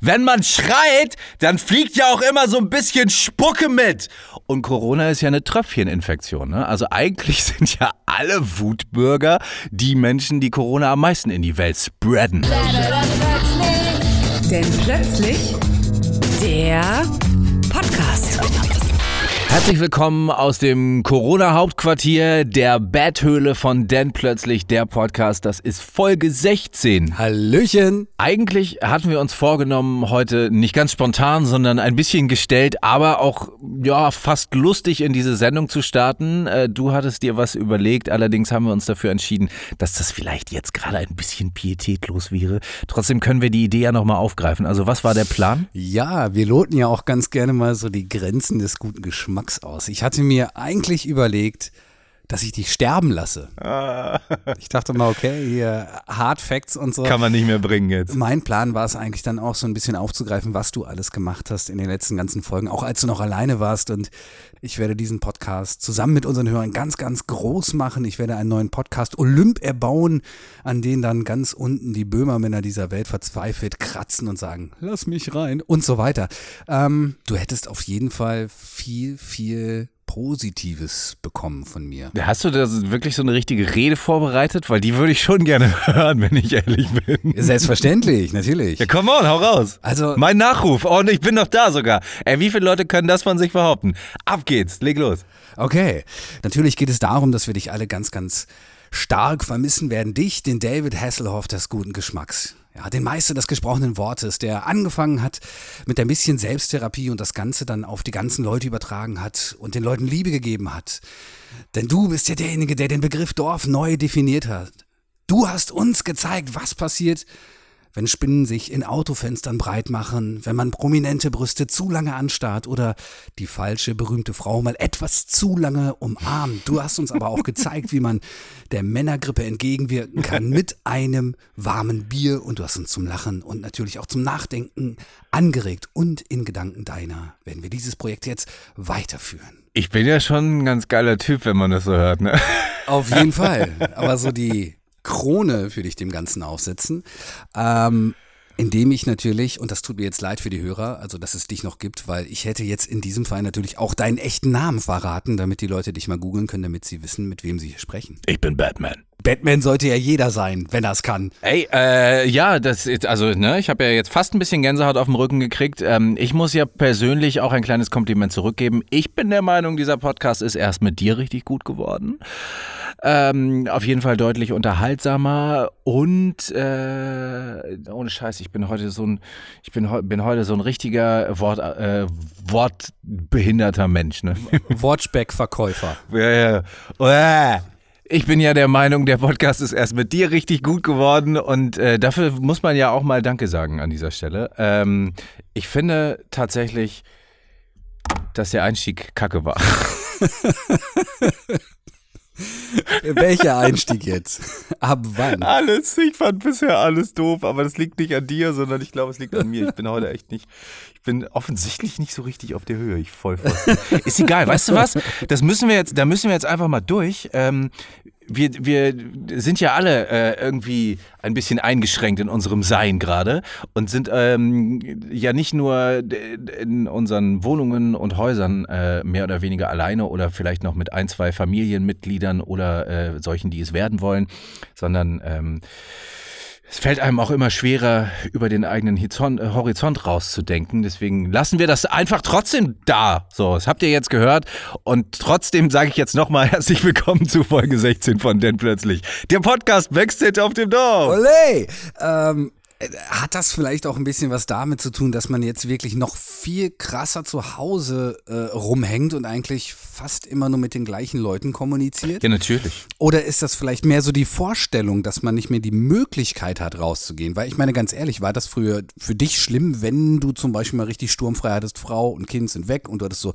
wenn man schreit, dann fliegt ja auch immer so ein bisschen Spucke mit. Und Corona ist ja eine Tröpfcheninfektion. Ne? Also eigentlich sind ja alle Wutbürger die Menschen, die Corona am meisten in die Welt spreaden. Denn plötzlich der Podcast. Herzlich willkommen aus dem Corona-Hauptquartier der Betthöhle von Denn plötzlich der Podcast. Das ist Folge 16. Hallöchen. Eigentlich hatten wir uns vorgenommen, heute nicht ganz spontan, sondern ein bisschen gestellt, aber auch ja fast lustig in diese Sendung zu starten. Äh, Du hattest dir was überlegt, allerdings haben wir uns dafür entschieden, dass das vielleicht jetzt gerade ein bisschen pietätlos wäre. Trotzdem können wir die Idee ja nochmal aufgreifen. Also was war der Plan? Ja, wir loten ja auch ganz gerne mal so die Grenzen des guten Geschmacks aus. Ich hatte mir eigentlich überlegt, dass ich dich sterben lasse. Ich dachte mal, okay, hier Hard Facts und so. Kann man nicht mehr bringen jetzt. Mein Plan war es eigentlich dann auch so ein bisschen aufzugreifen, was du alles gemacht hast in den letzten ganzen Folgen, auch als du noch alleine warst. Und ich werde diesen Podcast zusammen mit unseren Hörern ganz, ganz groß machen. Ich werde einen neuen Podcast Olymp erbauen, an den dann ganz unten die Böhmermänner dieser Welt verzweifelt kratzen und sagen, lass mich rein und so weiter. Ähm, du hättest auf jeden Fall viel, viel Positives bekommen von mir. Hast du da wirklich so eine richtige Rede vorbereitet? Weil die würde ich schon gerne hören, wenn ich ehrlich bin. Selbstverständlich, natürlich. Ja, come on, hau raus. Also- mein Nachruf. Oh, und ich bin noch da sogar. Ey, wie viele Leute können das von sich behaupten? Ab geht's, leg los. Okay, natürlich geht es darum, dass wir dich alle ganz, ganz stark vermissen werden. Dich, den David Hasselhoff des guten Geschmacks. Ja, den Meister des gesprochenen Wortes, der angefangen hat mit ein bisschen Selbsttherapie und das Ganze dann auf die ganzen Leute übertragen hat und den Leuten Liebe gegeben hat. Denn du bist ja derjenige, der den Begriff Dorf neu definiert hat. Du hast uns gezeigt, was passiert, wenn Spinnen sich in Autofenstern breit machen, wenn man prominente Brüste zu lange anstarrt oder die falsche berühmte Frau mal etwas zu lange umarmt. Du hast uns aber auch gezeigt, wie man der Männergrippe entgegenwirken kann mit einem warmen Bier und du hast uns zum Lachen und natürlich auch zum Nachdenken angeregt und in Gedanken deiner werden wir dieses Projekt jetzt weiterführen. Ich bin ja schon ein ganz geiler Typ, wenn man das so hört, ne? Auf jeden Fall. Aber so die Krone würde ich dem Ganzen aufsetzen. Ähm, indem ich natürlich, und das tut mir jetzt leid für die Hörer, also dass es dich noch gibt, weil ich hätte jetzt in diesem Fall natürlich auch deinen echten Namen verraten, damit die Leute dich mal googeln können, damit sie wissen, mit wem sie hier sprechen. Ich bin Batman. Batman sollte ja jeder sein, wenn er es kann. Ey, äh, ja, das ist, also, ne, ich habe ja jetzt fast ein bisschen Gänsehaut auf dem Rücken gekriegt. Ähm, ich muss ja persönlich auch ein kleines Kompliment zurückgeben. Ich bin der Meinung, dieser Podcast ist erst mit dir richtig gut geworden. Ähm, auf jeden Fall deutlich unterhaltsamer und äh, ohne Scheiß, ich bin heute so ein, ich bin, bin heute so ein richtiger Wort, äh, wortbehinderter Mensch, ne? Wortspeckverkäufer. Ja, ja. Uah. Ich bin ja der Meinung, der Podcast ist erst mit dir richtig gut geworden und äh, dafür muss man ja auch mal Danke sagen an dieser Stelle. Ähm, ich finde tatsächlich, dass der Einstieg kacke war. Welcher Einstieg jetzt? Ab wann? Alles, ich fand bisher alles doof, aber das liegt nicht an dir, sondern ich glaube, es liegt an mir. Ich bin heute echt nicht, ich bin offensichtlich nicht so richtig auf der Höhe. Ich voll voll. Ist egal, weißt du was? Das müssen wir jetzt, da müssen wir jetzt einfach mal durch. Ähm, wir, wir sind ja alle äh, irgendwie ein bisschen eingeschränkt in unserem Sein gerade und sind ähm, ja nicht nur in unseren Wohnungen und Häusern äh, mehr oder weniger alleine oder vielleicht noch mit ein, zwei Familienmitgliedern oder äh, solchen, die es werden wollen, sondern ähm, es fällt einem auch immer schwerer, über den eigenen äh, Horizont rauszudenken. Deswegen lassen wir das einfach trotzdem da. So, das habt ihr jetzt gehört. Und trotzdem sage ich jetzt nochmal herzlich willkommen zu Folge 16 von Denn plötzlich. Der Podcast Backstage auf dem Dorf. Olé! Ähm, hat das vielleicht auch ein bisschen was damit zu tun, dass man jetzt wirklich noch viel krasser zu Hause äh, rumhängt und eigentlich fast immer nur mit den gleichen Leuten kommuniziert? Ja, natürlich. Oder ist das vielleicht mehr so die Vorstellung, dass man nicht mehr die Möglichkeit hat, rauszugehen? Weil ich meine, ganz ehrlich, war das früher für dich schlimm, wenn du zum Beispiel mal richtig sturmfrei hattest, Frau und Kind sind weg und du hattest so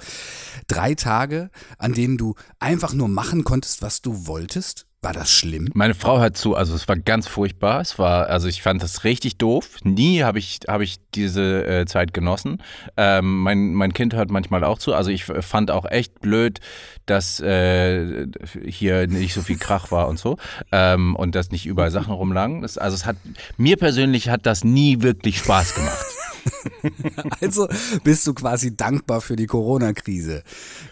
drei Tage, an denen du einfach nur machen konntest, was du wolltest? War das schlimm? Meine Frau hört zu, also es war ganz furchtbar. Es war, also ich fand das richtig doof. Nie habe ich, habe ich diese äh, Zeit genossen. Ähm, mein, mein Kind hört manchmal auch zu. Also ich fand auch echt blöd, dass äh, hier nicht so viel Krach war und so. Ähm, und dass nicht überall Sachen rumlagen. Das, also es hat, mir persönlich hat das nie wirklich Spaß gemacht. Also bist du quasi dankbar für die Corona-Krise,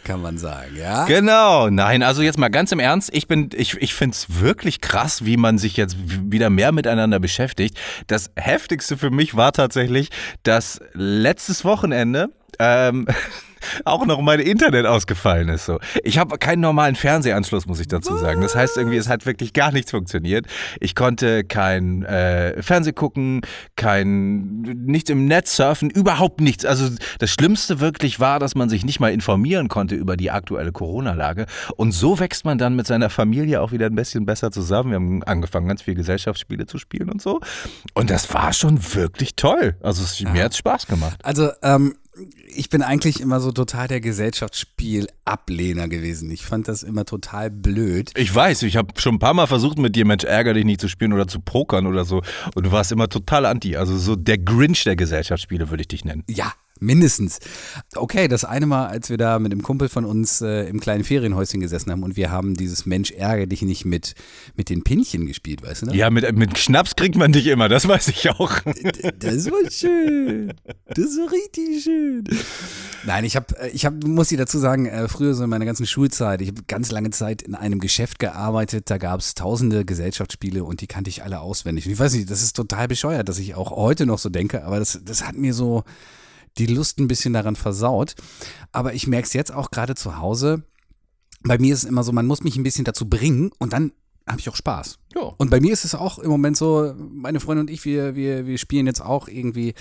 kann man sagen, ja? Genau, nein, also jetzt mal ganz im Ernst, ich bin, ich, ich finde es wirklich krass, wie man sich jetzt wieder mehr miteinander beschäftigt. Das heftigste für mich war tatsächlich, dass letztes Wochenende ähm, auch noch mein Internet ausgefallen ist. So. Ich habe keinen normalen Fernsehanschluss, muss ich dazu sagen. Das heißt irgendwie, es hat wirklich gar nichts funktioniert. Ich konnte kein äh, Fernseh gucken, kein nichts im Netz surfen, überhaupt nichts. Also das Schlimmste wirklich war, dass man sich nicht mal informieren konnte über die aktuelle Corona-Lage. Und so wächst man dann mit seiner Familie auch wieder ein bisschen besser zusammen. Wir haben angefangen, ganz viele Gesellschaftsspiele zu spielen und so. Und das war schon wirklich toll. Also es, mir hat Spaß gemacht. Also, ähm, ich bin eigentlich immer so total der Gesellschaftsspiel-Ablehner gewesen. Ich fand das immer total blöd. Ich weiß, ich habe schon ein paar Mal versucht, mit dir Mensch ärger dich nicht zu spielen oder zu pokern oder so. Und du warst immer total anti. Also so der Grinch der Gesellschaftsspiele würde ich dich nennen. Ja, mindestens. Okay, das eine Mal, als wir da mit einem Kumpel von uns äh, im kleinen Ferienhäuschen gesessen haben und wir haben dieses Mensch ärger dich nicht mit, mit den Pinchen gespielt, weißt du? Ne? Ja, mit, mit Schnaps kriegt man dich immer, das weiß ich auch. Das war schön. Das war richtig schön. Nein, ich habe, ich hab, muss ich dazu sagen, äh, früher so in meiner ganzen Schulzeit, ich habe ganz lange Zeit in einem Geschäft gearbeitet, da gab es tausende Gesellschaftsspiele und die kannte ich alle auswendig. Und ich weiß nicht, das ist total bescheuert, dass ich auch heute noch so denke, aber das, das hat mir so die Lust ein bisschen daran versaut. Aber ich merke es jetzt auch gerade zu Hause. Bei mir ist es immer so, man muss mich ein bisschen dazu bringen und dann habe ich auch Spaß. Ja. Und bei mir ist es auch im Moment so, meine Freundin und ich, wir, wir, wir spielen jetzt auch irgendwie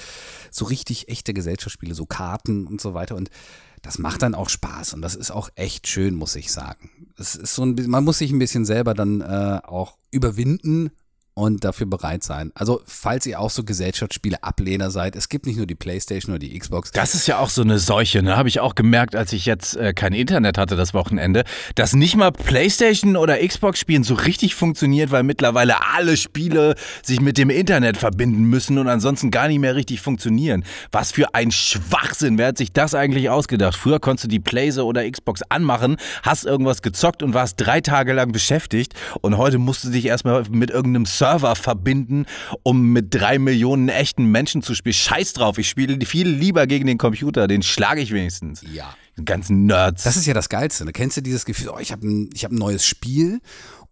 so richtig echte Gesellschaftsspiele, so Karten und so weiter. Und das macht dann auch Spaß und das ist auch echt schön, muss ich sagen. Es ist so ein, man muss sich ein bisschen selber dann äh, auch überwinden und dafür bereit sein. Also, falls ihr auch so Gesellschaftsspiele-Ablehner seid, es gibt nicht nur die Playstation oder die Xbox. Das ist ja auch so eine Seuche, ne? Habe ich auch gemerkt, als ich jetzt äh, kein Internet hatte das Wochenende, dass nicht mal Playstation oder Xbox spielen so richtig funktioniert, weil mittlerweile alle Spiele sich mit dem Internet verbinden müssen und ansonsten gar nicht mehr richtig funktionieren. Was für ein Schwachsinn. Wer hat sich das eigentlich ausgedacht? Früher konntest du die Playse oder Xbox anmachen, hast irgendwas gezockt und warst drei Tage lang beschäftigt und heute musst du dich erstmal mit irgendeinem Server verbinden, um mit drei Millionen echten Menschen zu spielen. Scheiß drauf, ich spiele viel lieber gegen den Computer, den schlage ich wenigstens. Ja. Die ganzen Nerds. Das ist ja das Geilste. Ne? Kennst du dieses Gefühl, oh, ich habe ein, ich hab ein neues Spiel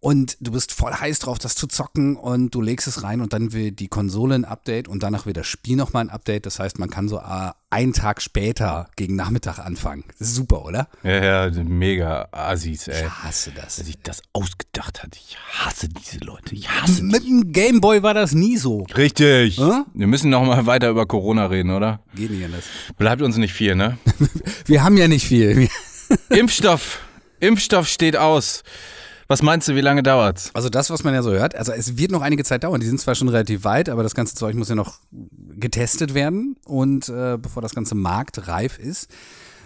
und du bist voll heiß drauf, das zu zocken und du legst es rein und dann will die Konsole ein Update und danach will das Spiel nochmal ein Update. Das heißt, man kann so einen Tag später gegen Nachmittag anfangen. Das ist super, oder? ja, ja, mega Assis, ey. Ich hasse das. Dass sich das ausgedacht hat. Ich hasse diese Leute. Ich hasse Mit dem Gameboy war das nie so. Richtig. Hä? Wir müssen noch mal weiter über Corona reden, oder? Geht nicht anders. Bleibt uns nicht viel, ne? Wir haben ja nicht viel. Impfstoff. Impfstoff steht aus. Was meinst du, wie lange dauert's? Also das, was man ja so hört, also es wird noch einige Zeit dauern. Die sind zwar schon relativ weit, aber das ganze Zeug muss ja noch getestet werden. Und äh, bevor das ganze marktreif ist,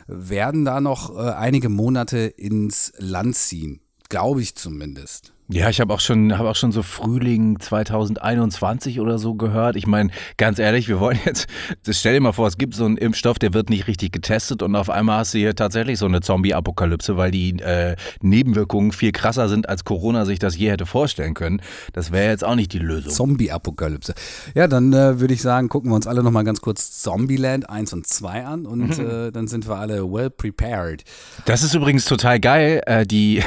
werden da noch äh, einige Monate ins Land ziehen. Glaube ich zumindest. Ja, ich habe auch schon, habe auch schon so Frühling 2021 oder so gehört. Ich meine, ganz ehrlich, wir wollen jetzt, das stell dir mal vor, es gibt so einen Impfstoff, der wird nicht richtig getestet und auf einmal hast du hier tatsächlich so eine Zombie-Apokalypse, weil die äh, Nebenwirkungen viel krasser sind, als Corona sich das je hätte vorstellen können. Das wäre jetzt auch nicht die Lösung. Zombie-Apokalypse. Ja, dann äh, würde ich sagen, gucken wir uns alle nochmal ganz kurz Zombieland 1 und 2 an und äh, dann sind wir alle well prepared. Das ist übrigens total geil. Äh, die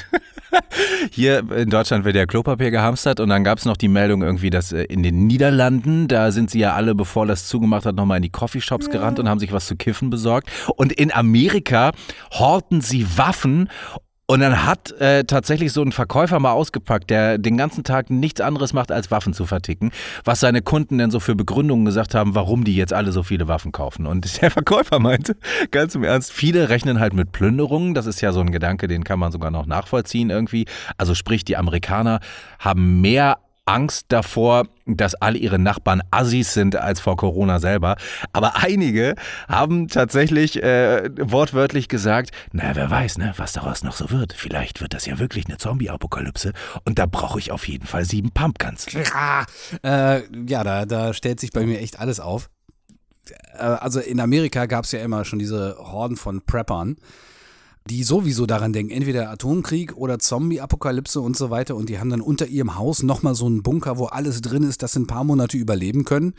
hier in Deutschland wird ja Klopapier gehamstert und dann gab es noch die Meldung irgendwie, dass äh, in den Niederlanden, da sind sie ja alle, bevor das zugemacht hat, nochmal in die Coffeeshops gerannt und haben sich was zu kiffen besorgt. Und in Amerika horten sie Waffen und dann hat äh, tatsächlich so ein Verkäufer mal ausgepackt, der den ganzen Tag nichts anderes macht, als Waffen zu verticken, was seine Kunden denn so für Begründungen gesagt haben, warum die jetzt alle so viele Waffen kaufen. Und der Verkäufer meinte, ganz im Ernst, viele rechnen halt mit Plünderungen. Das ist ja so ein Gedanke, den kann man sogar noch nachvollziehen irgendwie. Also sprich, die Amerikaner haben mehr Angst davor, dass alle ihre Nachbarn Assis sind als vor Corona selber. Aber einige haben tatsächlich äh, wortwörtlich gesagt, na, wer weiß, ne, was daraus noch so wird. Vielleicht wird das ja wirklich eine Zombie-Apokalypse und da brauche ich auf jeden Fall sieben Pumpguns. Ja, äh, ja da, da stellt sich bei mir echt alles auf. Äh, also in Amerika gab es ja immer schon diese Horden von Preppern, die sowieso daran denken, entweder Atomkrieg oder Zombie-Apokalypse und so weiter. Und die haben dann unter ihrem Haus nochmal so einen Bunker, wo alles drin ist, dass sie ein paar Monate überleben können.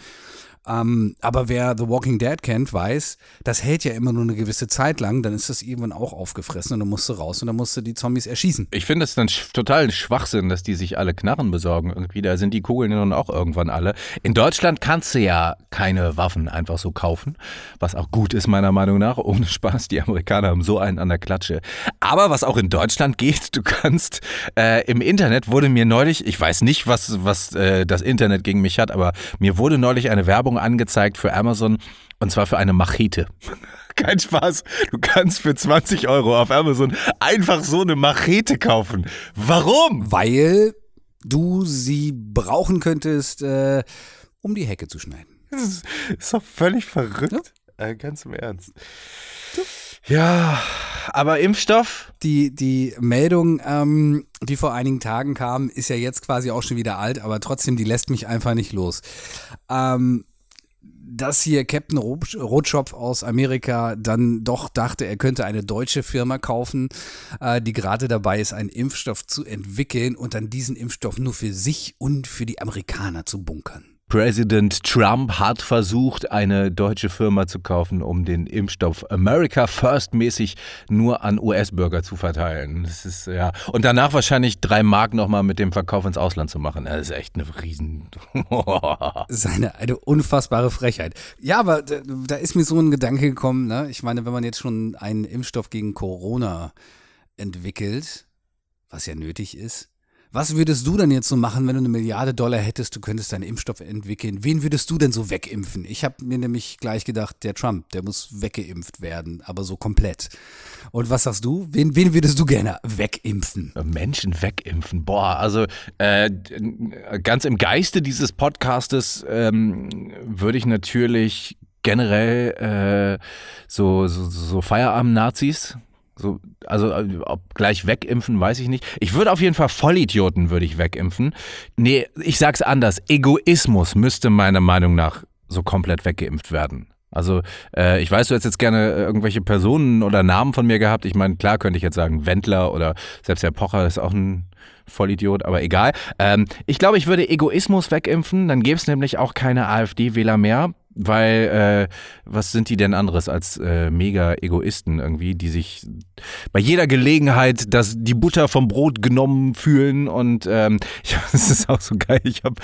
Ähm, aber wer The Walking Dead kennt, weiß, das hält ja immer nur eine gewisse Zeit lang, dann ist das irgendwann auch aufgefressen und dann musst du raus und dann musst du die Zombies erschießen. Ich finde es dann sch- total Schwachsinn, dass die sich alle Knarren besorgen. Irgendwie, da sind die Kugeln ja nun auch irgendwann alle. In Deutschland kannst du ja keine Waffen einfach so kaufen, was auch gut ist meiner Meinung nach. Ohne Spaß, die Amerikaner haben so einen an der Klatsche. Aber was auch in Deutschland geht, du kannst äh, im Internet wurde mir neulich, ich weiß nicht, was, was äh, das Internet gegen mich hat, aber mir wurde neulich eine Werbung angezeigt für Amazon und zwar für eine Machete. Kein Spaß. Du kannst für 20 Euro auf Amazon einfach so eine Machete kaufen. Warum? Weil du sie brauchen könntest, äh, um die Hecke zu schneiden. Das ist, ist doch völlig verrückt. Äh, ganz im Ernst. Ja, aber Impfstoff? Die, die Meldung, ähm, die vor einigen Tagen kam, ist ja jetzt quasi auch schon wieder alt, aber trotzdem, die lässt mich einfach nicht los. Ähm, dass hier Captain Rot- Rotschopf aus Amerika dann doch dachte, er könnte eine deutsche Firma kaufen, äh, die gerade dabei ist, einen Impfstoff zu entwickeln und dann diesen Impfstoff nur für sich und für die Amerikaner zu bunkern. Präsident Trump hat versucht, eine deutsche Firma zu kaufen, um den Impfstoff America First mäßig nur an US-Bürger zu verteilen. Das ist ja und danach wahrscheinlich drei Mark nochmal mit dem Verkauf ins Ausland zu machen. Das ist echt eine riesen. Das ist eine, eine unfassbare Frechheit. Ja, aber da, da ist mir so ein Gedanke gekommen, ne? Ich meine, wenn man jetzt schon einen Impfstoff gegen Corona entwickelt, was ja nötig ist, was würdest du denn jetzt so machen, wenn du eine Milliarde Dollar hättest, du könntest einen Impfstoff entwickeln? Wen würdest du denn so wegimpfen? Ich habe mir nämlich gleich gedacht, der Trump, der muss weggeimpft werden, aber so komplett. Und was sagst du? Wen, wen würdest du gerne wegimpfen? Menschen wegimpfen. Boah, also äh, ganz im Geiste dieses Podcastes ähm, würde ich natürlich generell äh, so, so, so Feierabend-Nazis. So, also äh, ob gleich wegimpfen, weiß ich nicht. Ich würde auf jeden Fall Vollidioten würde ich wegimpfen. Nee, ich sag's anders. Egoismus müsste meiner Meinung nach so komplett weggeimpft werden. Also äh, ich weiß, du hättest jetzt gerne äh, irgendwelche Personen oder Namen von mir gehabt. Ich meine, klar könnte ich jetzt sagen Wendler oder selbst der Pocher ist auch ein Vollidiot, aber egal. Ähm, ich glaube, ich würde Egoismus wegimpfen, dann gäbe es nämlich auch keine AfD-Wähler mehr, weil äh, was sind die denn anderes als äh, mega Egoisten irgendwie, die sich bei jeder Gelegenheit das, die Butter vom Brot genommen fühlen und ähm, ich, das ist auch so geil. Ich habe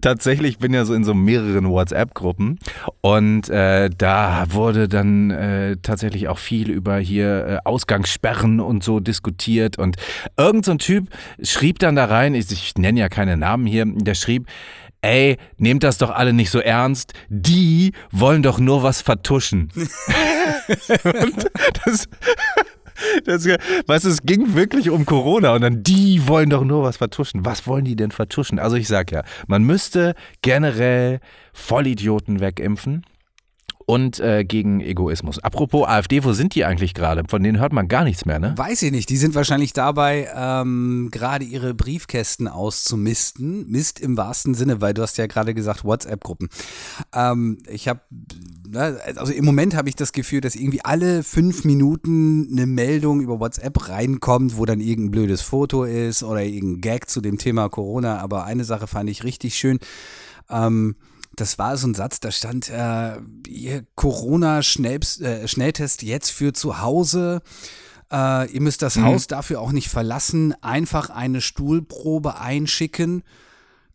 tatsächlich, ich bin ja so in so mehreren WhatsApp-Gruppen und äh, da wurde dann äh, tatsächlich auch viel über hier äh, Ausgangssperren und so diskutiert und irgend so ein Typ schrieb dann da rein, ich, ich nenne ja keine Namen hier, der schrieb, ey, nehmt das doch alle nicht so ernst. Die wollen doch nur was vertuschen. und das, das, weißt du, es ging wirklich um Corona und dann die wollen doch nur was vertuschen. Was wollen die denn vertuschen? Also ich sag ja, man müsste generell Vollidioten wegimpfen und äh, gegen Egoismus. Apropos AfD, wo sind die eigentlich gerade? Von denen hört man gar nichts mehr, ne? Weiß ich nicht. Die sind wahrscheinlich dabei, ähm, gerade ihre Briefkästen auszumisten. Mist im wahrsten Sinne, weil du hast ja gerade gesagt, WhatsApp-Gruppen. Ähm, ich habe, also im Moment habe ich das Gefühl, dass irgendwie alle fünf Minuten eine Meldung über WhatsApp reinkommt, wo dann irgendein blödes Foto ist oder irgendein Gag zu dem Thema Corona. Aber eine Sache fand ich richtig schön. Ähm, das war so ein Satz, da stand äh, ihr Corona-Schnelltest jetzt für zu Hause. Äh, ihr müsst das mhm. Haus dafür auch nicht verlassen. Einfach eine Stuhlprobe einschicken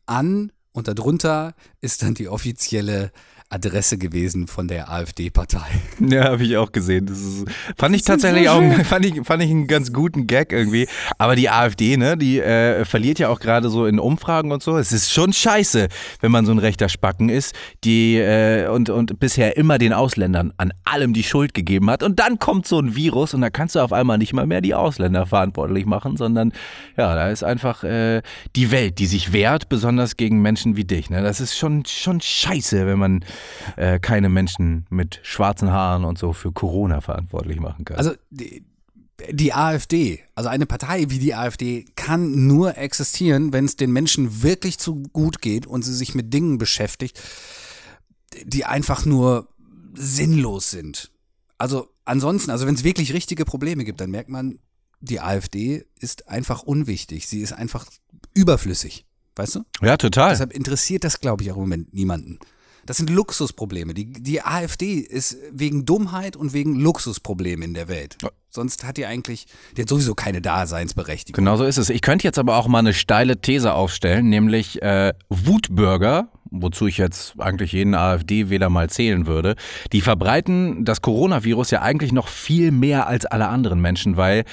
an und darunter ist dann die offizielle Adresse gewesen von der AfD-Partei. Ja, habe ich auch gesehen. Das ist, fand ich tatsächlich so auch fand ich, fand ich einen ganz guten Gag irgendwie. Aber die AfD, ne, die äh, verliert ja auch gerade so in Umfragen und so. Es ist schon scheiße, wenn man so ein rechter Spacken ist, die äh, und, und bisher immer den Ausländern an allem die Schuld gegeben hat. Und dann kommt so ein Virus und da kannst du auf einmal nicht mal mehr die Ausländer verantwortlich machen, sondern ja, da ist einfach äh, die Welt, die sich wehrt, besonders gegen Menschen wie dich. Ne? Das ist schon, schon scheiße, wenn man äh, keine Menschen mit schwarzen Haaren und so für Corona verantwortlich machen kann. Also die, die AfD, also eine Partei wie die AfD, kann nur existieren, wenn es den Menschen wirklich zu gut geht und sie sich mit Dingen beschäftigt, die einfach nur sinnlos sind. Also ansonsten, also wenn es wirklich richtige Probleme gibt, dann merkt man, die AfD ist einfach unwichtig. Sie ist einfach überflüssig. Weißt du? Ja, total. Deshalb interessiert das, glaube ich, auch im Moment niemanden. Das sind Luxusprobleme. Die, die AfD ist wegen Dummheit und wegen Luxusproblemen in der Welt. Sonst hat die eigentlich, die hat sowieso keine Daseinsberechtigung. Genau so ist es. Ich könnte jetzt aber auch mal eine steile These aufstellen, nämlich äh, Wutbürger, wozu ich jetzt eigentlich jeden AfD-Wähler mal zählen würde, die verbreiten das Coronavirus ja eigentlich noch viel mehr als alle anderen Menschen, weil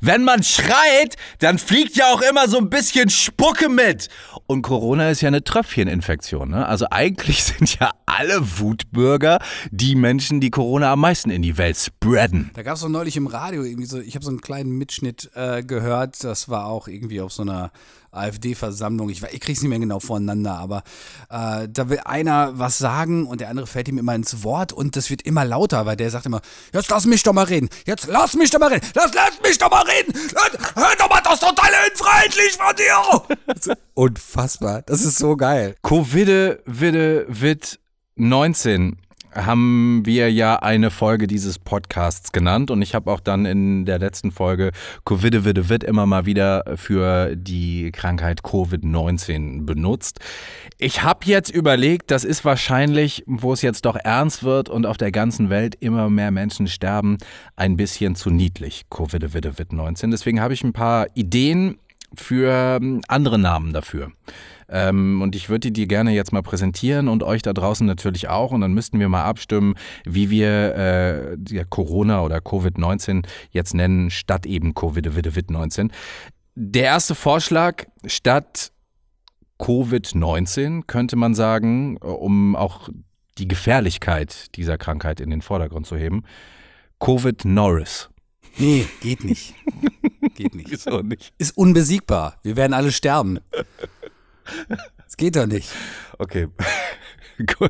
wenn man schreit, dann fliegt ja auch immer so ein bisschen Spucke mit. Und Corona ist ja eine Tröpfcheninfektion. Ne? Also eigentlich sind ja alle Wutbürger die Menschen, die Corona am meisten in die Welt spreaden. Da gab es doch neulich im Radio irgendwie so, ich habe so einen kleinen Mitschnitt äh, gehört, das war auch irgendwie auf so einer AfD-Versammlung. Ich, ich krieg's nicht mehr genau voneinander, aber äh, da will einer was sagen und der andere fällt ihm immer ins Wort und das wird immer lauter, weil der sagt immer, jetzt lass mich doch mal reden, jetzt lass mich doch mal reden, lass, lass mich doch mal reden, hör doch mal, das ist total unfreundlich von dir. Unfassbar, das ist so geil. Covid, Witte, Wit 19 haben wir ja eine Folge dieses Podcasts genannt und ich habe auch dann in der letzten Folge Covid wird wird immer mal wieder für die Krankheit Covid-19 benutzt. Ich habe jetzt überlegt, das ist wahrscheinlich, wo es jetzt doch ernst wird und auf der ganzen Welt immer mehr Menschen sterben, ein bisschen zu niedlich Covid wird 19. Deswegen habe ich ein paar Ideen für andere Namen dafür. Ähm, und ich würde die dir gerne jetzt mal präsentieren und euch da draußen natürlich auch. Und dann müssten wir mal abstimmen, wie wir äh, ja, Corona oder Covid-19 jetzt nennen, statt eben Covid-19. Der erste Vorschlag, statt Covid-19 könnte man sagen, um auch die Gefährlichkeit dieser Krankheit in den Vordergrund zu heben, Covid-Norris. Nee, geht nicht. Geht nicht. Wieso nicht? Ist unbesiegbar. Wir werden alle sterben. Das geht doch nicht. Okay.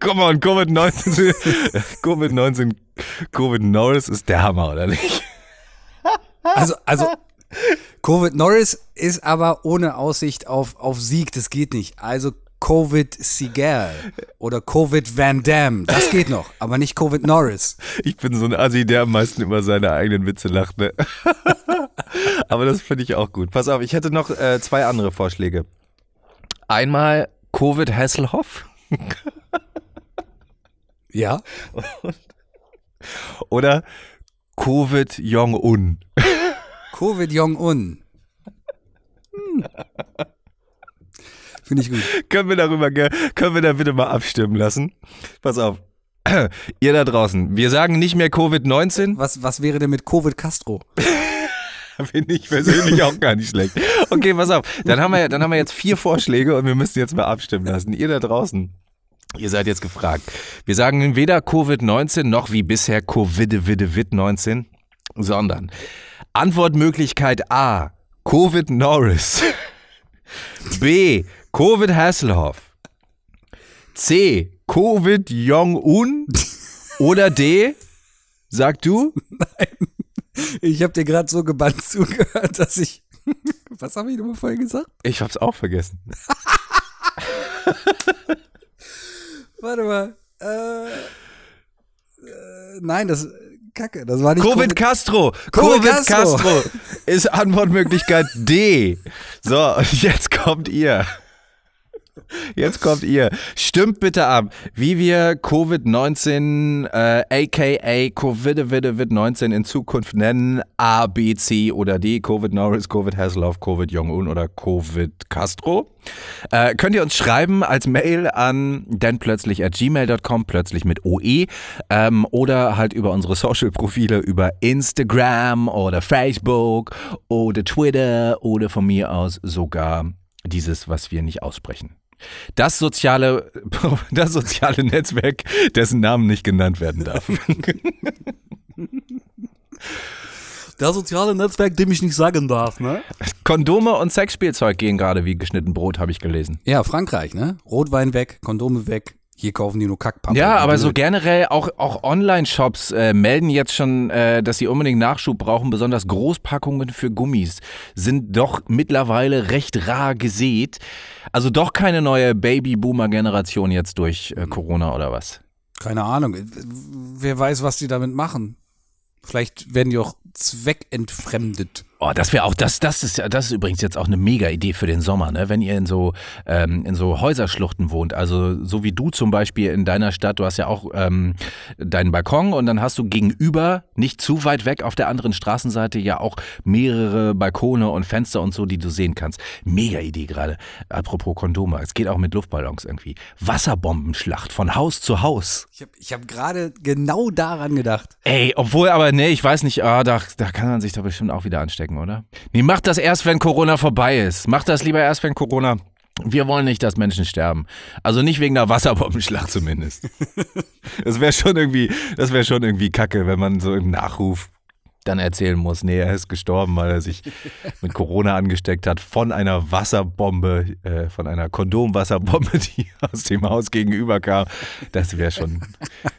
Komm on, Covid-19, Covid-19, Covid-Norris ist der Hammer, oder nicht? Also, also, Covid Norris ist aber ohne Aussicht auf, auf Sieg, das geht nicht. Also Covid Seagal oder Covid Van Damme, das geht noch, aber nicht Covid Norris. Ich bin so ein Assi, der am meisten über seine eigenen Witze lacht, ne? aber das finde ich auch gut. Pass auf, ich hätte noch äh, zwei andere Vorschläge. Einmal Covid Hasselhoff. Ja. Oder Covid Jong-un. Covid Jong-un. Hm. Finde ich gut. können wir darüber, können wir da bitte mal abstimmen lassen? Pass auf. Ihr da draußen, wir sagen nicht mehr Covid-19. Was, was wäre denn mit Covid Castro? Finde ich persönlich auch gar nicht schlecht. Okay, pass auf. Dann haben, wir, dann haben wir jetzt vier Vorschläge und wir müssen jetzt mal abstimmen lassen. Ihr da draußen, ihr seid jetzt gefragt. Wir sagen weder Covid-19 noch wie bisher Covid-19, sondern Antwortmöglichkeit A, Covid Norris. B, Covid Hasselhoff. C, Covid Jong-un. Oder D, sag du? Nein. Ich habe dir gerade so gebannt zugehört, dass ich. Was habe ich nochmal vorhin gesagt? Ich hab's auch vergessen. Warte mal. Äh, äh, nein, das. Kacke, das war nicht. Covid, Covid Castro. Covid, Covid Castro. Castro ist Antwortmöglichkeit D. So, und jetzt kommt ihr. Jetzt kommt ihr. Stimmt bitte ab, wie wir Covid-19, äh, aka Covid-19 in Zukunft nennen. A, B, C oder D. Covid Norris, Covid Hasselhoff, Covid Jong-un oder Covid Castro. Äh, könnt ihr uns schreiben als Mail an dennplötzlich at gmail.com, plötzlich mit OE, ähm, oder halt über unsere Social-Profile über Instagram oder Facebook oder Twitter oder von mir aus sogar dieses, was wir nicht aussprechen. Das soziale, das soziale Netzwerk, dessen Namen nicht genannt werden darf. Das soziale Netzwerk, dem ich nicht sagen darf, ne? Kondome und Sexspielzeug gehen gerade wie geschnitten Brot, habe ich gelesen. Ja, Frankreich, ne? Rotwein weg, Kondome weg, hier kaufen die nur Kackpappe. Ja, aber so generell auch, auch Online-Shops äh, melden jetzt schon, äh, dass sie unbedingt Nachschub brauchen. Besonders Großpackungen für Gummis sind doch mittlerweile recht rar gesät. Also doch keine neue Baby-Boomer-Generation jetzt durch äh, Corona oder was? Keine Ahnung. Wer weiß, was die damit machen. Vielleicht werden die auch zweckentfremdet. Oh, das wäre auch, das, das ist das ist übrigens jetzt auch eine mega Idee für den Sommer, ne? Wenn ihr in so, ähm, in so Häuserschluchten wohnt, also so wie du zum Beispiel in deiner Stadt, du hast ja auch ähm, deinen Balkon und dann hast du gegenüber, nicht zu weit weg auf der anderen Straßenseite, ja auch mehrere Balkone und Fenster und so, die du sehen kannst. Mega Idee gerade. Apropos Kondome, es geht auch mit Luftballons irgendwie. Wasserbombenschlacht von Haus zu Haus. Ich habe ich hab gerade genau daran gedacht. Ey, obwohl, aber nee, ich weiß nicht, ah, da, da kann man sich da bestimmt auch wieder anstecken, oder? Nee, mach das erst, wenn Corona vorbei ist. Mach das lieber erst, wenn Corona. Wir wollen nicht, dass Menschen sterben. Also nicht wegen einer Wasserbombenschlacht zumindest. das wäre schon irgendwie, das wäre schon irgendwie kacke, wenn man so im Nachruf dann erzählen muss, nee, er ist gestorben, weil er sich mit Corona angesteckt hat von einer Wasserbombe, äh, von einer Kondomwasserbombe, die aus dem Haus gegenüber kam. Das wäre schon,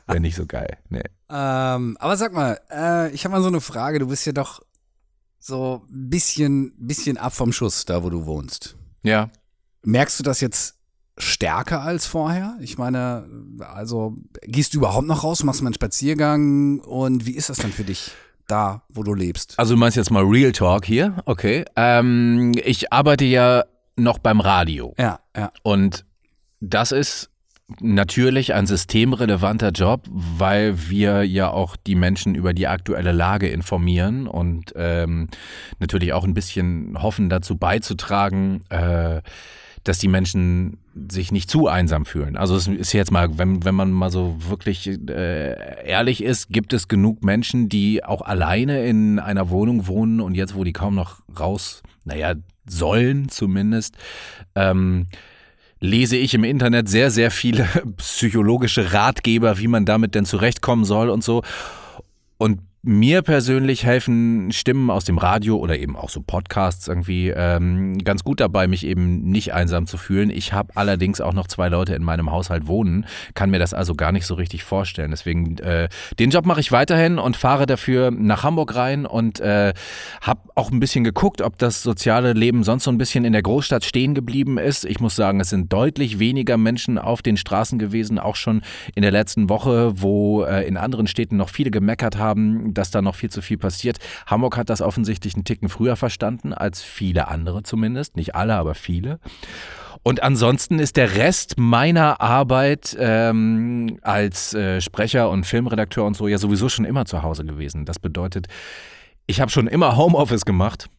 wäre nicht so geil. Nee. Ähm, aber sag mal, äh, ich habe mal so eine Frage. Du bist ja doch so ein bisschen, bisschen ab vom Schuss, da wo du wohnst. Ja. Merkst du das jetzt stärker als vorher? Ich meine, also gehst du überhaupt noch raus, machst du mal einen Spaziergang und wie ist das dann für dich? Da, wo du lebst. Also du meinst jetzt mal Real Talk hier? Okay. Ähm, ich arbeite ja noch beim Radio. Ja, ja. Und das ist natürlich ein systemrelevanter Job, weil wir ja auch die Menschen über die aktuelle Lage informieren und ähm, natürlich auch ein bisschen hoffen dazu beizutragen, äh, dass die Menschen sich nicht zu einsam fühlen. Also es ist jetzt mal, wenn, wenn man mal so wirklich äh, ehrlich ist, gibt es genug Menschen, die auch alleine in einer Wohnung wohnen und jetzt, wo die kaum noch raus, naja, sollen zumindest, ähm, lese ich im Internet sehr, sehr viele psychologische Ratgeber, wie man damit denn zurechtkommen soll und so. Und mir persönlich helfen Stimmen aus dem Radio oder eben auch so Podcasts irgendwie ähm, ganz gut dabei, mich eben nicht einsam zu fühlen. Ich habe allerdings auch noch zwei Leute in meinem Haushalt wohnen, kann mir das also gar nicht so richtig vorstellen. Deswegen äh, den Job mache ich weiterhin und fahre dafür nach Hamburg rein und äh, habe auch ein bisschen geguckt, ob das soziale Leben sonst so ein bisschen in der Großstadt stehen geblieben ist. Ich muss sagen, es sind deutlich weniger Menschen auf den Straßen gewesen, auch schon in der letzten Woche, wo äh, in anderen Städten noch viele gemeckert haben dass da noch viel zu viel passiert. Hamburg hat das offensichtlich einen Ticken früher verstanden als viele andere zumindest. Nicht alle, aber viele. Und ansonsten ist der Rest meiner Arbeit ähm, als äh, Sprecher und Filmredakteur und so ja sowieso schon immer zu Hause gewesen. Das bedeutet, ich habe schon immer Homeoffice gemacht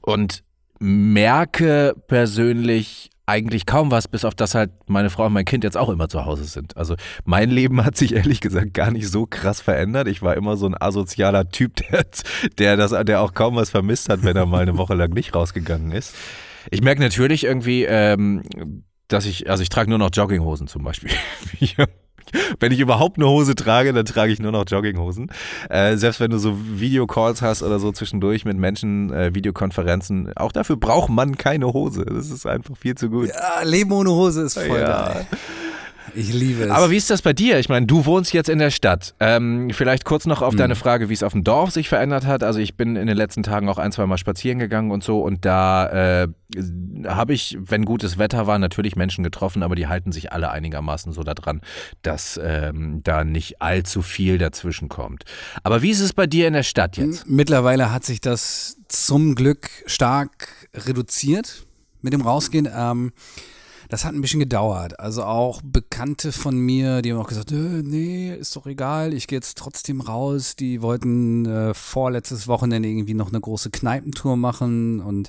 und merke persönlich eigentlich kaum was, bis auf das halt meine Frau und mein Kind jetzt auch immer zu Hause sind. Also mein Leben hat sich ehrlich gesagt gar nicht so krass verändert. Ich war immer so ein asozialer Typ, der, der, das, der auch kaum was vermisst hat, wenn er mal eine Woche lang nicht rausgegangen ist. Ich merke natürlich irgendwie, ähm, dass ich, also ich trage nur noch Jogginghosen zum Beispiel. Wenn ich überhaupt eine Hose trage, dann trage ich nur noch Jogginghosen. Äh, selbst wenn du so Videocalls hast oder so zwischendurch mit Menschen, äh, Videokonferenzen, auch dafür braucht man keine Hose. Das ist einfach viel zu gut. Ja, Leben ohne Hose ist voll ja. geil. Ich liebe es. Aber wie ist das bei dir? Ich meine, du wohnst jetzt in der Stadt. Ähm, vielleicht kurz noch auf mhm. deine Frage, wie es auf dem Dorf sich verändert hat. Also ich bin in den letzten Tagen auch ein, zwei Mal spazieren gegangen und so und da äh, habe ich, wenn gutes Wetter war, natürlich Menschen getroffen, aber die halten sich alle einigermaßen so daran, dass ähm, da nicht allzu viel dazwischen kommt. Aber wie ist es bei dir in der Stadt jetzt? Mittlerweile hat sich das zum Glück stark reduziert mit dem Rausgehen. Ähm, das hat ein bisschen gedauert. Also auch Bekannte von mir, die haben auch gesagt, nee, ist doch egal, ich gehe jetzt trotzdem raus. Die wollten äh, vorletztes Wochenende irgendwie noch eine große Kneipentour machen und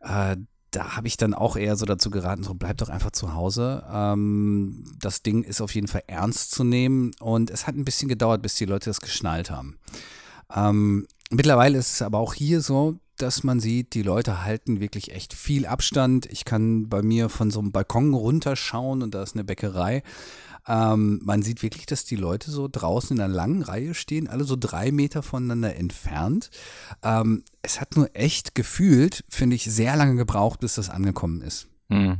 äh, da habe ich dann auch eher so dazu geraten, so bleib doch einfach zu Hause. Ähm, das Ding ist auf jeden Fall ernst zu nehmen und es hat ein bisschen gedauert, bis die Leute das geschnallt haben. Ähm, mittlerweile ist es aber auch hier so, dass man sieht, die Leute halten wirklich echt viel Abstand. Ich kann bei mir von so einem Balkon runterschauen und da ist eine Bäckerei. Ähm, man sieht wirklich, dass die Leute so draußen in einer langen Reihe stehen, alle so drei Meter voneinander entfernt. Ähm, es hat nur echt gefühlt, finde ich, sehr lange gebraucht, bis das angekommen ist. Mhm.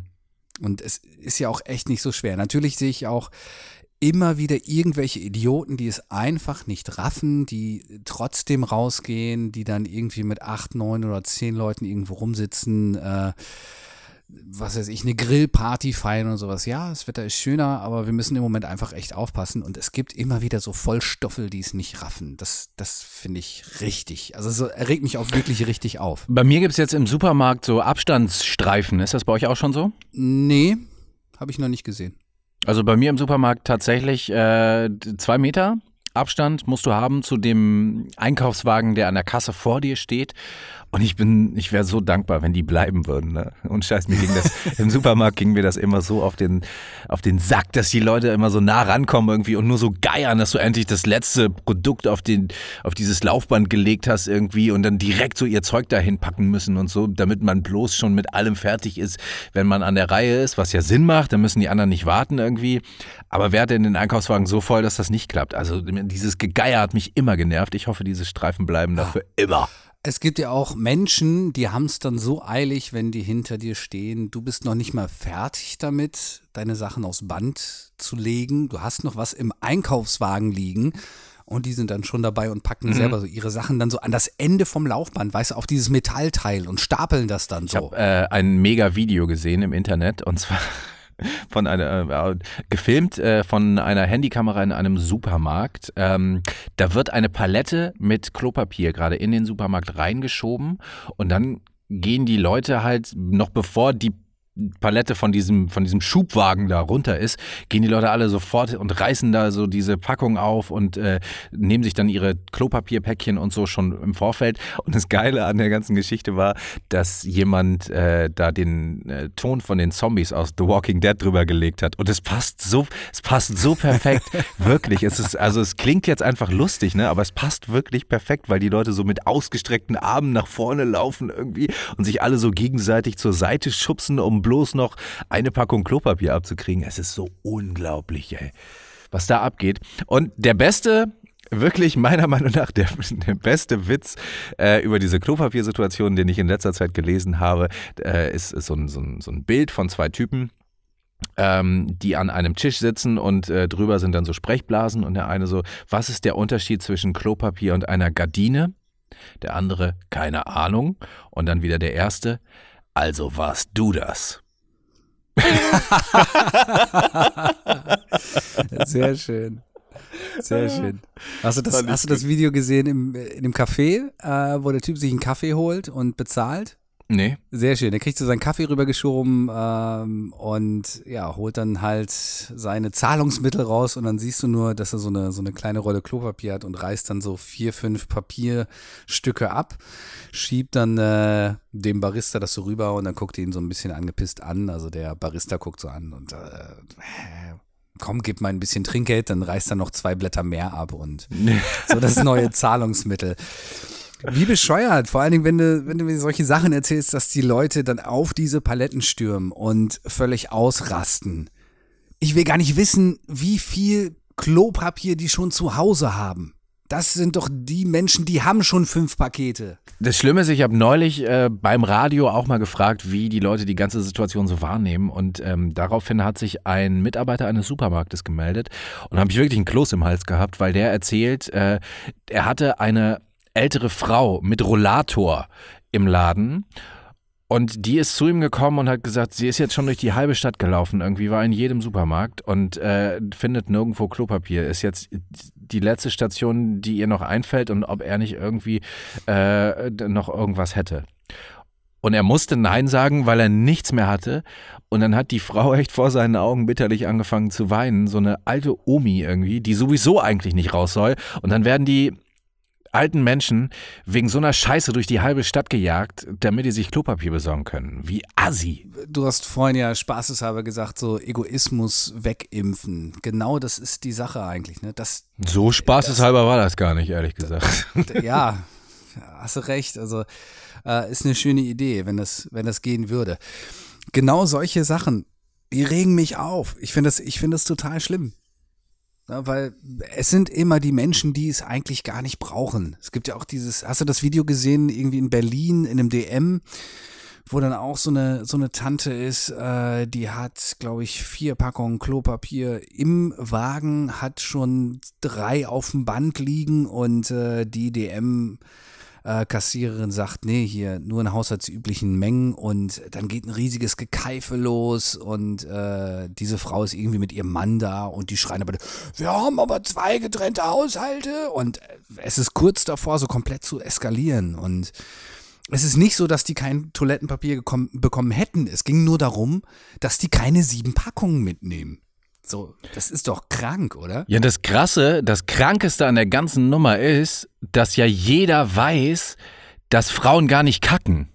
Und es ist ja auch echt nicht so schwer. Natürlich sehe ich auch immer wieder irgendwelche Idioten, die es einfach nicht raffen, die trotzdem rausgehen, die dann irgendwie mit acht, neun oder zehn Leuten irgendwo rumsitzen. Äh, was weiß ich, eine Grillparty feiern und sowas. Ja, das Wetter ist schöner, aber wir müssen im Moment einfach echt aufpassen. Und es gibt immer wieder so Vollstoffel, die es nicht raffen. Das, das finde ich richtig. Also es regt mich auch wirklich richtig auf. Bei mir gibt es jetzt im Supermarkt so Abstandsstreifen. Ist das bei euch auch schon so? Nee, habe ich noch nicht gesehen. Also bei mir im Supermarkt tatsächlich äh, zwei Meter Abstand musst du haben zu dem Einkaufswagen, der an der Kasse vor dir steht. Und ich bin, ich wäre so dankbar, wenn die bleiben würden. Ne? Und scheiß, mir ging das, im Supermarkt ging mir das immer so auf den, auf den Sack, dass die Leute immer so nah rankommen irgendwie und nur so geiern, dass du endlich das letzte Produkt auf den, auf dieses Laufband gelegt hast irgendwie und dann direkt so ihr Zeug dahin packen müssen und so, damit man bloß schon mit allem fertig ist, wenn man an der Reihe ist, was ja Sinn macht, dann müssen die anderen nicht warten irgendwie. Aber wer hat denn den Einkaufswagen so voll, dass das nicht klappt? Also dieses Gegeier hat mich immer genervt. Ich hoffe, diese Streifen bleiben dafür immer. Es gibt ja auch Menschen, die haben es dann so eilig, wenn die hinter dir stehen. Du bist noch nicht mal fertig damit, deine Sachen aufs Band zu legen. Du hast noch was im Einkaufswagen liegen. Und die sind dann schon dabei und packen mhm. selber so ihre Sachen dann so an das Ende vom Laufband, weißt du, auf dieses Metallteil und stapeln das dann so. Ich habe äh, ein mega Video gesehen im Internet und zwar von einer äh, gefilmt äh, von einer Handykamera in einem Supermarkt. Ähm, da wird eine Palette mit Klopapier gerade in den Supermarkt reingeschoben und dann gehen die Leute halt noch bevor die Palette von diesem, von diesem Schubwagen da runter ist, gehen die Leute alle sofort und reißen da so diese Packung auf und äh, nehmen sich dann ihre Klopapierpäckchen und so schon im Vorfeld. Und das Geile an der ganzen Geschichte war, dass jemand äh, da den äh, Ton von den Zombies aus The Walking Dead drüber gelegt hat. Und es passt so, es passt so perfekt. wirklich. Es ist, also es klingt jetzt einfach lustig, ne? Aber es passt wirklich perfekt, weil die Leute so mit ausgestreckten Armen nach vorne laufen irgendwie und sich alle so gegenseitig zur Seite schubsen, um bloß noch eine Packung Klopapier abzukriegen. Es ist so unglaublich, ey, was da abgeht. Und der beste wirklich meiner Meinung nach der, der beste Witz äh, über diese Klopapiersituation, den ich in letzter Zeit gelesen habe, äh, ist, ist so, ein, so, ein, so ein Bild von zwei Typen. Ähm, die an einem Tisch sitzen und äh, drüber sind dann so Sprechblasen und der eine so, was ist der Unterschied zwischen Klopapier und einer Gardine? Der andere, keine Ahnung. Und dann wieder der erste, also warst du das. Sehr schön. Sehr schön. Hast du das, hast du das Video gesehen im, in dem Café, äh, wo der Typ sich einen Kaffee holt und bezahlt? Nee. Sehr schön. Der kriegt so seinen Kaffee rübergeschoben ähm, und ja, holt dann halt seine Zahlungsmittel raus und dann siehst du nur, dass er so eine, so eine kleine Rolle Klopapier hat und reißt dann so vier, fünf Papierstücke ab, schiebt dann äh, dem Barista das so rüber und dann guckt ihn so ein bisschen angepisst an. Also der Barista guckt so an und äh, komm, gib mal ein bisschen Trinkgeld, dann reißt er noch zwei Blätter mehr ab und so das neue Zahlungsmittel. Wie bescheuert, vor allen Dingen, wenn du, wenn du mir solche Sachen erzählst, dass die Leute dann auf diese Paletten stürmen und völlig ausrasten. Ich will gar nicht wissen, wie viel Klopapier die schon zu Hause haben. Das sind doch die Menschen, die haben schon fünf Pakete. Das Schlimme ist, ich habe neulich äh, beim Radio auch mal gefragt, wie die Leute die ganze Situation so wahrnehmen. Und ähm, daraufhin hat sich ein Mitarbeiter eines Supermarktes gemeldet und habe ich wirklich einen Kloß im Hals gehabt, weil der erzählt, äh, er hatte eine ältere Frau mit Rollator im Laden. Und die ist zu ihm gekommen und hat gesagt, sie ist jetzt schon durch die halbe Stadt gelaufen, irgendwie war in jedem Supermarkt und äh, findet nirgendwo Klopapier. Ist jetzt die letzte Station, die ihr noch einfällt und ob er nicht irgendwie äh, noch irgendwas hätte. Und er musste Nein sagen, weil er nichts mehr hatte. Und dann hat die Frau echt vor seinen Augen bitterlich angefangen zu weinen. So eine alte Omi irgendwie, die sowieso eigentlich nicht raus soll. Und dann werden die alten Menschen wegen so einer Scheiße durch die halbe Stadt gejagt, damit die sich Klopapier besorgen können. Wie assi. Du hast vorhin ja spaßeshalber gesagt, so Egoismus wegimpfen. Genau das ist die Sache eigentlich. Ne? Das, so spaßeshalber das, war das gar nicht, ehrlich gesagt. Ja, hast du recht. Also äh, ist eine schöne Idee, wenn das, wenn das gehen würde. Genau solche Sachen, die regen mich auf. Ich finde das, find das total schlimm. Ja, weil es sind immer die Menschen, die es eigentlich gar nicht brauchen. Es gibt ja auch dieses, hast du das Video gesehen, irgendwie in Berlin, in einem DM, wo dann auch so eine, so eine Tante ist, äh, die hat, glaube ich, vier Packungen Klopapier im Wagen, hat schon drei auf dem Band liegen und äh, die DM äh, Kassiererin sagt, nee, hier nur in haushaltsüblichen Mengen und dann geht ein riesiges Gekeife los und äh, diese Frau ist irgendwie mit ihrem Mann da und die schreien aber, wir haben aber zwei getrennte Haushalte und es ist kurz davor, so komplett zu eskalieren und es ist nicht so, dass die kein Toilettenpapier bekommen hätten. Es ging nur darum, dass die keine sieben Packungen mitnehmen. So, das ist doch krank, oder? Ja, das Krasse, das Krankeste an der ganzen Nummer ist, dass ja jeder weiß, dass Frauen gar nicht kacken.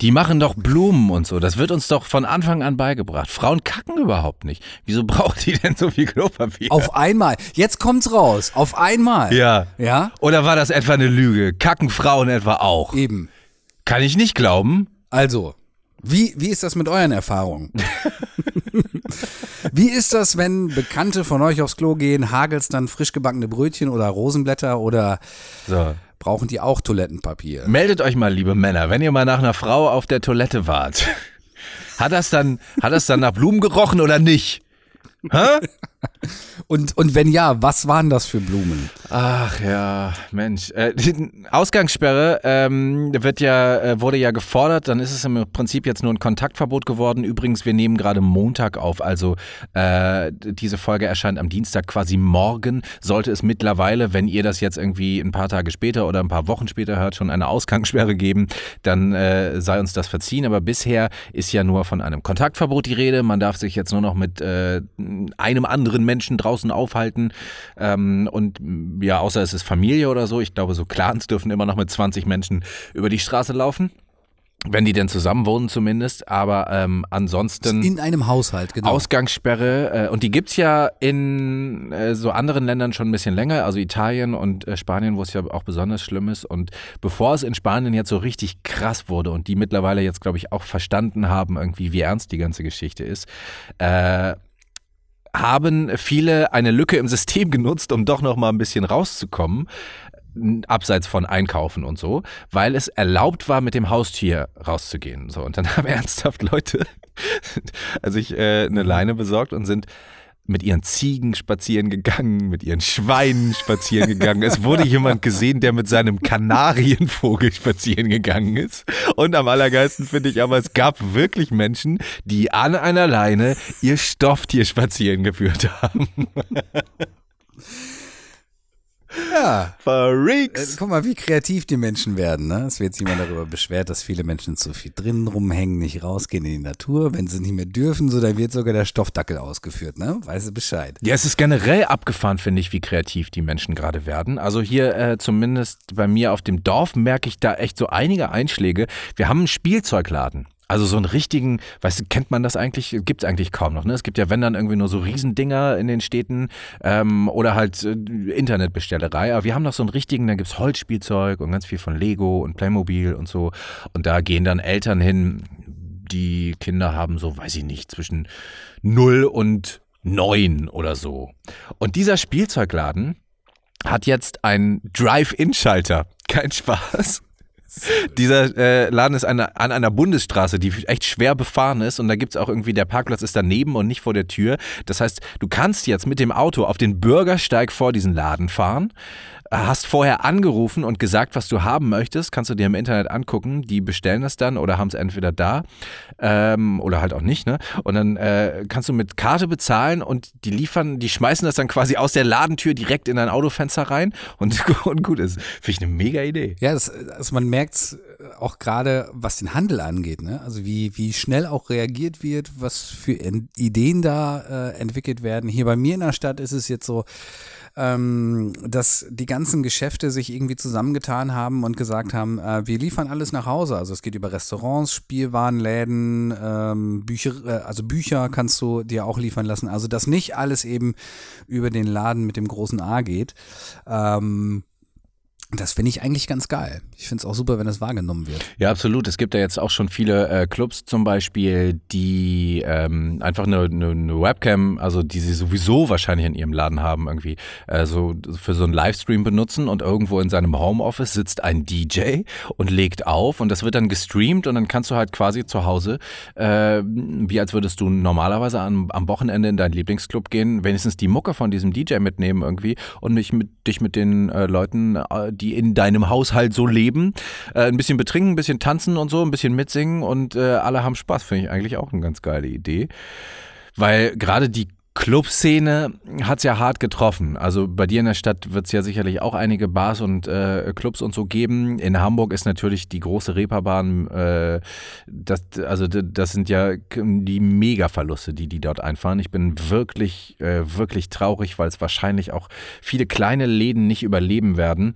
Die machen doch Blumen und so. Das wird uns doch von Anfang an beigebracht. Frauen kacken überhaupt nicht. Wieso braucht die denn so viel Klopapier? Auf einmal. Jetzt kommt's raus. Auf einmal. ja. Ja? Oder war das etwa eine Lüge? Kacken Frauen etwa auch? Eben. Kann ich nicht glauben. Also, wie, wie ist das mit euren Erfahrungen? wie ist das, wenn Bekannte von euch aufs Klo gehen, hagelt's dann frisch gebackene Brötchen oder Rosenblätter oder So. brauchen die auch Toilettenpapier? Meldet euch mal, liebe Männer, wenn ihr mal nach einer Frau auf der Toilette wart. Hat das dann, hat das dann nach Blumen gerochen oder nicht? Hä? Und, und wenn ja, was waren das für Blumen? Ach ja, Mensch. Äh, die Ausgangssperre ähm, wird ja, äh, wurde ja gefordert, dann ist es im Prinzip jetzt nur ein Kontaktverbot geworden. Übrigens, wir nehmen gerade Montag auf, also äh, diese Folge erscheint am Dienstag quasi morgen. Sollte es mittlerweile, wenn ihr das jetzt irgendwie ein paar Tage später oder ein paar Wochen später hört, schon eine Ausgangssperre geben, dann äh, sei uns das verziehen. Aber bisher ist ja nur von einem Kontaktverbot die Rede. Man darf sich jetzt nur noch mit äh, einem anderen Menschen draußen aufhalten. Ähm, und ja, außer es ist Familie oder so. Ich glaube, so Clans dürfen immer noch mit 20 Menschen über die Straße laufen. Wenn die denn zusammen wohnen zumindest. Aber ähm, ansonsten. In einem Haushalt, genau. Ausgangssperre äh, und die gibt's ja in äh, so anderen Ländern schon ein bisschen länger, also Italien und äh, Spanien, wo es ja auch besonders schlimm ist. Und bevor es in Spanien jetzt so richtig krass wurde und die mittlerweile jetzt, glaube ich, auch verstanden haben, irgendwie, wie ernst die ganze Geschichte ist, äh, haben viele eine Lücke im System genutzt, um doch noch mal ein bisschen rauszukommen abseits von Einkaufen und so, weil es erlaubt war, mit dem Haustier rauszugehen. So, und dann haben ernsthaft Leute, also ich äh, eine Leine besorgt und sind mit ihren Ziegen spazieren gegangen, mit ihren Schweinen spazieren gegangen. Es wurde jemand gesehen, der mit seinem Kanarienvogel spazieren gegangen ist. Und am allergeilsten finde ich aber, es gab wirklich Menschen, die an einer Leine ihr Stofftier spazieren geführt haben. ja. Äh, Freaks! guck mal, wie kreativ die Menschen werden. Ne? Es wird sich jemand darüber beschwert, dass viele Menschen zu viel drinnen rumhängen, nicht rausgehen in die Natur. Wenn sie nicht mehr dürfen, so da wird sogar der Stoffdackel ausgeführt. Ne? Weißt du Bescheid? Ja, es ist generell abgefahren, finde ich, wie kreativ die Menschen gerade werden. Also hier äh, zumindest bei mir auf dem Dorf merke ich da echt so einige Einschläge. Wir haben einen Spielzeugladen. Also so einen richtigen, weißt du, kennt man das eigentlich? Gibt es eigentlich kaum noch. Ne? Es gibt ja, wenn dann irgendwie nur so Riesendinger in den Städten ähm, oder halt äh, Internetbestellerei. Aber wir haben noch so einen richtigen, da gibt es Holzspielzeug und ganz viel von Lego und Playmobil und so. Und da gehen dann Eltern hin, die Kinder haben so, weiß ich nicht, zwischen 0 und 9 oder so. Und dieser Spielzeugladen hat jetzt einen Drive-In-Schalter. Kein Spaß. Dieser äh, Laden ist eine, an einer Bundesstraße, die echt schwer befahren ist und da gibt's auch irgendwie, der Parkplatz ist daneben und nicht vor der Tür. Das heißt, du kannst jetzt mit dem Auto auf den Bürgersteig vor diesen Laden fahren, hast vorher angerufen und gesagt, was du haben möchtest, kannst du dir im Internet angucken, die bestellen das dann oder haben es entweder da ähm, oder halt auch nicht, ne? Und dann äh, kannst du mit Karte bezahlen und die liefern, die schmeißen das dann quasi aus der Ladentür direkt in dein Autofenster rein und, und gut ist. Finde ich eine mega Idee. Ja, das, also man merkt auch gerade, was den Handel angeht, ne? Also wie, wie schnell auch reagiert wird, was für Ideen da äh, entwickelt werden. Hier bei mir in der Stadt ist es jetzt so, ähm, dass die ganzen Geschäfte sich irgendwie zusammengetan haben und gesagt haben, äh, wir liefern alles nach Hause. Also es geht über Restaurants, Spielwarenläden, ähm, Bücher, äh, also Bücher kannst du dir auch liefern lassen. Also dass nicht alles eben über den Laden mit dem großen A geht. Ähm, das finde ich eigentlich ganz geil. Ich finde es auch super, wenn es wahrgenommen wird. Ja, absolut. Es gibt ja jetzt auch schon viele äh, Clubs zum Beispiel, die ähm, einfach eine, eine, eine Webcam, also die sie sowieso wahrscheinlich in ihrem Laden haben, irgendwie äh, so für so einen Livestream benutzen und irgendwo in seinem Homeoffice sitzt ein DJ und legt auf und das wird dann gestreamt und dann kannst du halt quasi zu Hause, äh, wie als würdest du normalerweise am, am Wochenende in deinen Lieblingsclub gehen, wenigstens die Mucke von diesem DJ mitnehmen irgendwie und mich mit, dich mit den äh, Leuten, äh, die in deinem Haushalt so leben. Äh, ein bisschen betrinken, ein bisschen tanzen und so, ein bisschen mitsingen und äh, alle haben Spaß. Finde ich eigentlich auch eine ganz geile Idee. Weil gerade die Clubszene hat es ja hart getroffen. Also bei dir in der Stadt wird es ja sicherlich auch einige Bars und äh, Clubs und so geben. In Hamburg ist natürlich die große Reeperbahn, äh, das, also das sind ja die Mega-Verluste, die die dort einfahren. Ich bin wirklich, äh, wirklich traurig, weil es wahrscheinlich auch viele kleine Läden nicht überleben werden.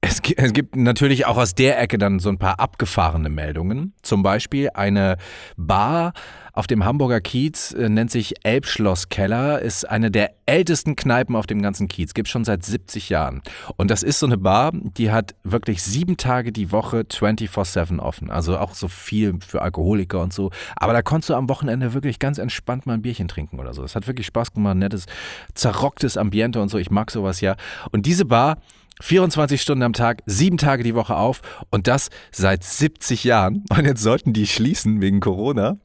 Es, es gibt natürlich auch aus der Ecke dann so ein paar abgefahrene Meldungen. Zum Beispiel eine Bar auf dem Hamburger Kiez äh, nennt sich Elbschlosskeller, ist eine der ältesten Kneipen auf dem ganzen Kiez, gibt schon seit 70 Jahren. Und das ist so eine Bar, die hat wirklich sieben Tage die Woche 24-7 offen. Also auch so viel für Alkoholiker und so. Aber da konntest du am Wochenende wirklich ganz entspannt mal ein Bierchen trinken oder so. Das hat wirklich Spaß gemacht, nettes, zerrocktes Ambiente und so. Ich mag sowas ja. Und diese Bar 24 Stunden am Tag, sieben Tage die Woche auf und das seit 70 Jahren. Und jetzt sollten die schließen wegen Corona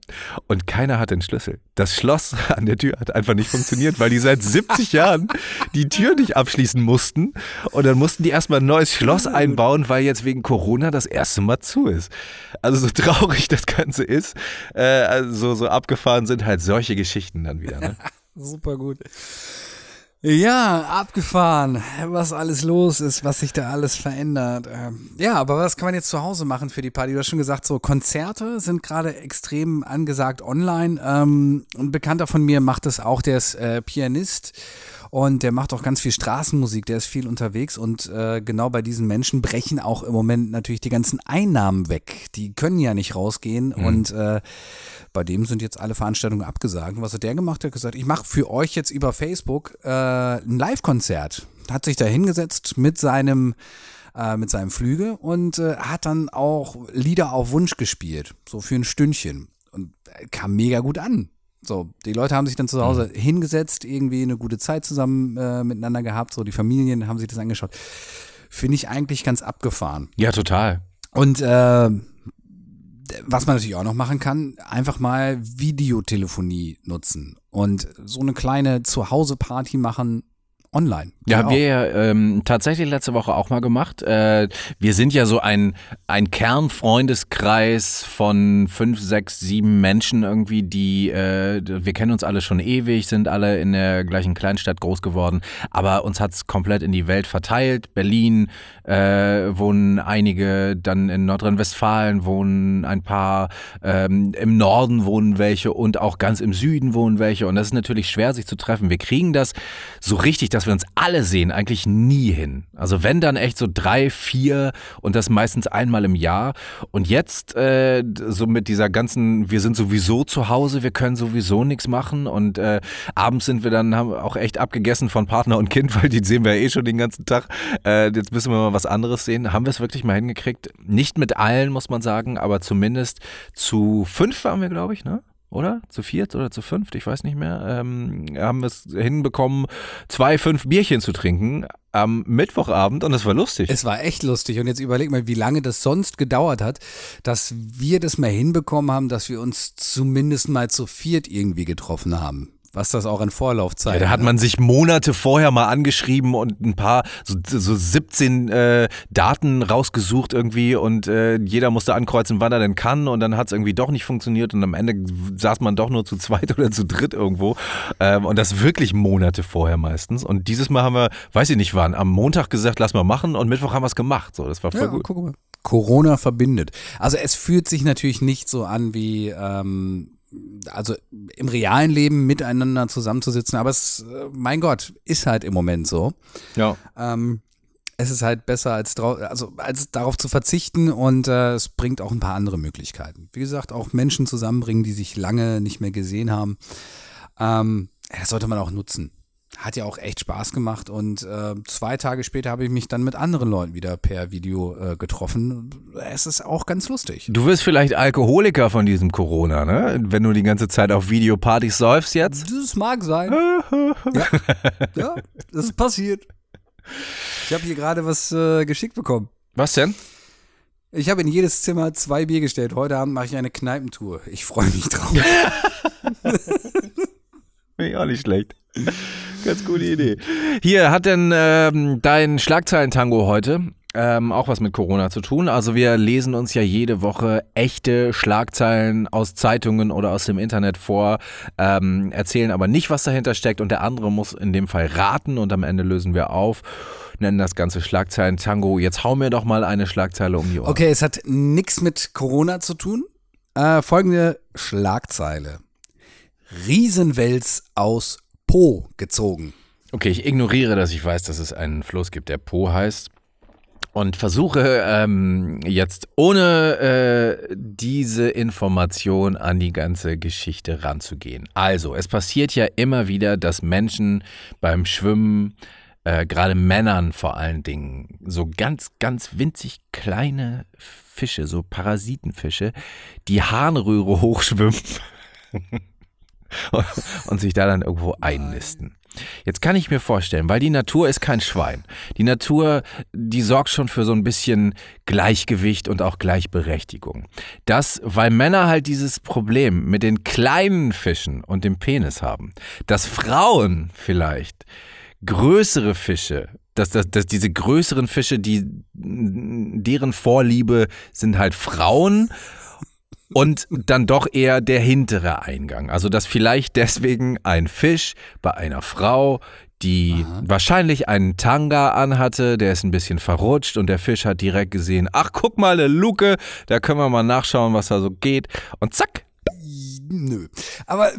und keiner hat den Schlüssel. Das Schloss an der Tür hat einfach nicht funktioniert, weil die seit 70 Jahren die Tür nicht abschließen mussten. Und dann mussten die erstmal ein neues Schloss einbauen, weil jetzt wegen Corona das erste Mal zu ist. Also so traurig das Ganze ist, äh, also so abgefahren sind halt solche Geschichten dann wieder. Ne? Super gut. Ja, abgefahren, was alles los ist, was sich da alles verändert. Ähm, ja, aber was kann man jetzt zu Hause machen für die Party? Du hast schon gesagt, so Konzerte sind gerade extrem angesagt online. Ähm, ein Bekannter von mir macht das auch, der ist äh, Pianist und der macht auch ganz viel Straßenmusik, der ist viel unterwegs und äh, genau bei diesen Menschen brechen auch im Moment natürlich die ganzen Einnahmen weg. Die können ja nicht rausgehen mhm. und äh, bei dem sind jetzt alle Veranstaltungen abgesagt. Und was hat der gemacht? Er hat gesagt, ich mache für euch jetzt über Facebook äh, ein Live-Konzert. Hat sich da hingesetzt mit seinem äh, mit seinem Flüge und äh, hat dann auch Lieder auf Wunsch gespielt, so für ein Stündchen und kam mega gut an. So, die Leute haben sich dann zu Hause mhm. hingesetzt, irgendwie eine gute Zeit zusammen äh, miteinander gehabt, so die Familien haben sich das angeschaut. Finde ich eigentlich ganz abgefahren. Ja, total. Und äh, was man natürlich auch noch machen kann, einfach mal Videotelefonie nutzen und so eine kleine Zuhause-Party machen online. Ja, haben wir ja ähm, tatsächlich letzte Woche auch mal gemacht. Äh, wir sind ja so ein, ein Kernfreundeskreis von fünf, sechs, sieben Menschen irgendwie, die, äh, wir kennen uns alle schon ewig, sind alle in der gleichen Kleinstadt groß geworden, aber uns hat's komplett in die Welt verteilt. Berlin äh, wohnen einige, dann in Nordrhein-Westfalen wohnen ein paar, ähm, im Norden wohnen welche und auch ganz im Süden wohnen welche. Und das ist natürlich schwer, sich zu treffen. Wir kriegen das so richtig, dass wir uns alle sehen, eigentlich nie hin. Also wenn dann echt so drei, vier und das meistens einmal im Jahr. Und jetzt äh, so mit dieser ganzen, wir sind sowieso zu Hause, wir können sowieso nichts machen und äh, abends sind wir dann, haben auch echt abgegessen von Partner und Kind, weil die sehen wir eh schon den ganzen Tag. Äh, jetzt müssen wir mal was anderes sehen. Haben wir es wirklich mal hingekriegt? Nicht mit allen, muss man sagen, aber zumindest zu fünf waren wir, glaube ich, ne? Oder? Zu viert oder zu fünft, ich weiß nicht mehr, ähm, haben es hinbekommen, zwei, fünf Bierchen zu trinken am Mittwochabend und das war lustig. Es war echt lustig und jetzt überleg mal, wie lange das sonst gedauert hat, dass wir das mal hinbekommen haben, dass wir uns zumindest mal zu viert irgendwie getroffen haben was das auch in Vorlaufzeit. Ja, da hat man sich Monate vorher mal angeschrieben und ein paar, so, so 17 äh, Daten rausgesucht irgendwie und äh, jeder musste ankreuzen, wann er denn kann und dann hat es irgendwie doch nicht funktioniert und am Ende saß man doch nur zu zweit oder zu dritt irgendwo ähm, und das wirklich Monate vorher meistens und dieses Mal haben wir, weiß ich nicht wann, am Montag gesagt, lass mal machen und Mittwoch haben wir es gemacht, so, das war voll ja, gut. Corona verbindet. Also es fühlt sich natürlich nicht so an wie ähm, also im realen Leben miteinander zusammenzusitzen, aber es, äh, mein Gott, ist halt im Moment so. Ja. Ähm, es ist halt besser, als, also, als darauf zu verzichten und äh, es bringt auch ein paar andere Möglichkeiten. Wie gesagt, auch Menschen zusammenbringen, die sich lange nicht mehr gesehen haben. Ähm, das sollte man auch nutzen hat ja auch echt Spaß gemacht und äh, zwei Tage später habe ich mich dann mit anderen Leuten wieder per Video äh, getroffen. Es ist auch ganz lustig. Du wirst vielleicht Alkoholiker von diesem Corona, ne? Wenn du die ganze Zeit auf Videopartys säufst jetzt? Das mag sein. ja. ja, das ist passiert. Ich habe hier gerade was äh, geschickt bekommen. Was denn? Ich habe in jedes Zimmer zwei Bier gestellt. Heute Abend mache ich eine Kneipentour. Ich freue mich drauf. Finde ich auch nicht schlecht. Ganz gute Idee. Hier, hat denn ähm, dein Schlagzeilentango heute ähm, auch was mit Corona zu tun. Also wir lesen uns ja jede Woche echte Schlagzeilen aus Zeitungen oder aus dem Internet vor, ähm, erzählen aber nicht, was dahinter steckt und der andere muss in dem Fall raten und am Ende lösen wir auf, nennen das Ganze Schlagzeilen Tango. Jetzt hau mir doch mal eine Schlagzeile um die Ohren. Okay, es hat nichts mit Corona zu tun. Äh, folgende Schlagzeile. Riesenwels aus Po gezogen. Okay, ich ignoriere, dass ich weiß, dass es einen Fluss gibt, der Po heißt. Und versuche ähm, jetzt ohne äh, diese Information an die ganze Geschichte ranzugehen. Also, es passiert ja immer wieder, dass Menschen beim Schwimmen, äh, gerade Männern vor allen Dingen, so ganz, ganz winzig kleine Fische, so Parasitenfische, die Harnröhre hochschwimmen und sich da dann irgendwo einnisten. Jetzt kann ich mir vorstellen, weil die Natur ist kein Schwein. Die Natur, die sorgt schon für so ein bisschen Gleichgewicht und auch Gleichberechtigung. Das, weil Männer halt dieses Problem mit den kleinen Fischen und dem Penis haben, dass Frauen vielleicht größere Fische dass, dass, dass diese größeren Fische, die deren Vorliebe sind halt Frauen und dann doch eher der hintere Eingang. Also dass vielleicht deswegen ein Fisch bei einer Frau, die Aha. wahrscheinlich einen Tanga anhatte, der ist ein bisschen verrutscht und der Fisch hat direkt gesehen, ach guck mal, eine Luke, da können wir mal nachschauen, was da so geht. Und zack. Nö. Aber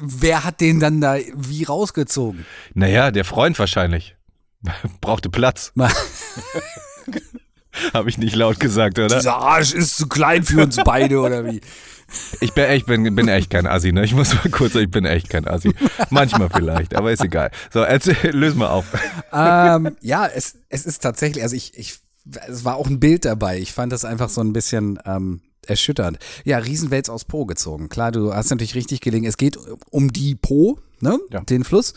wer hat den dann da wie rausgezogen? Naja, der Freund wahrscheinlich. Brauchte Platz. Habe ich nicht laut gesagt, oder? Dieser Arsch ist zu klein für uns beide, oder wie? Ich bin echt, bin, bin echt kein Assi, ne? Ich muss mal kurz, ich bin echt kein Assi. Manchmal vielleicht, aber ist egal. So, erzähl, löse mal auf. Ähm, ja, es, es ist tatsächlich, also ich, ich, es war auch ein Bild dabei. Ich fand das einfach so ein bisschen ähm, erschütternd. Ja, Riesenwels aus Po gezogen. Klar, du hast natürlich richtig gelegen. Es geht um die Po, ne? Ja. Den Fluss.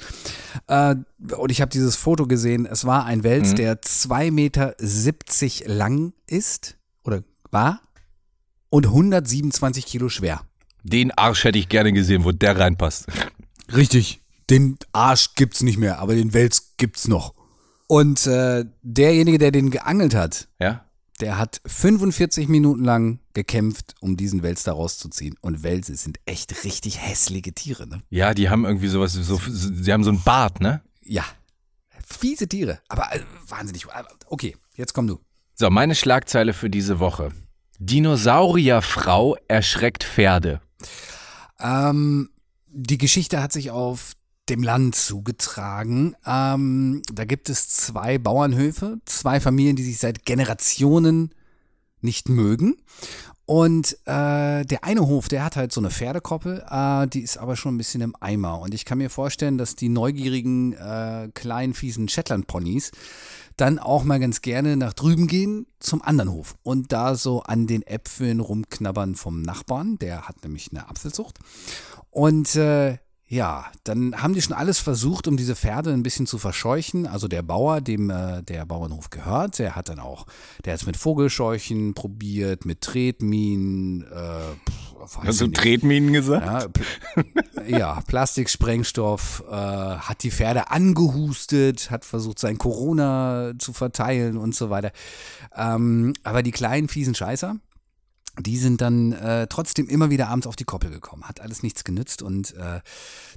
Äh, und ich habe dieses Foto gesehen. Es war ein Wels, mhm. der 2,70 Meter lang ist oder war und 127 Kilo schwer. Den Arsch hätte ich gerne gesehen, wo der reinpasst. Richtig. Den Arsch gibt's nicht mehr, aber den Wels gibt's noch. Und äh, derjenige, der den geangelt hat, ja? Der hat 45 Minuten lang gekämpft, um diesen Wels da rauszuziehen. Und Wälse sind echt richtig hässliche Tiere, ne? Ja, die haben irgendwie sowas, so, sie haben so einen Bart, ne? Ja. Fiese Tiere. Aber äh, wahnsinnig. Okay, jetzt komm du. So, meine Schlagzeile für diese Woche. Dinosaurierfrau erschreckt Pferde. Ähm, die Geschichte hat sich auf dem Land zugetragen. Ähm, da gibt es zwei Bauernhöfe, zwei Familien, die sich seit Generationen nicht mögen. Und äh, der eine Hof, der hat halt so eine Pferdekoppel, äh, die ist aber schon ein bisschen im Eimer. Und ich kann mir vorstellen, dass die neugierigen, äh, kleinen, fiesen Shetland-Ponys dann auch mal ganz gerne nach drüben gehen zum anderen Hof und da so an den Äpfeln rumknabbern vom Nachbarn. Der hat nämlich eine Apfelzucht. Und äh, ja, dann haben die schon alles versucht, um diese Pferde ein bisschen zu verscheuchen. Also der Bauer, dem äh, der Bauernhof gehört, der hat dann auch, der hat es mit Vogelscheuchen probiert, mit Tretminen. Äh, Hast du Tretminen gesagt? Ja, pl ja Plastiksprengstoff, äh, hat die Pferde angehustet, hat versucht, sein Corona zu verteilen und so weiter. Ähm, aber die kleinen fiesen Scheißer, die sind dann äh, trotzdem immer wieder abends auf die Koppel gekommen. Hat alles nichts genützt und äh,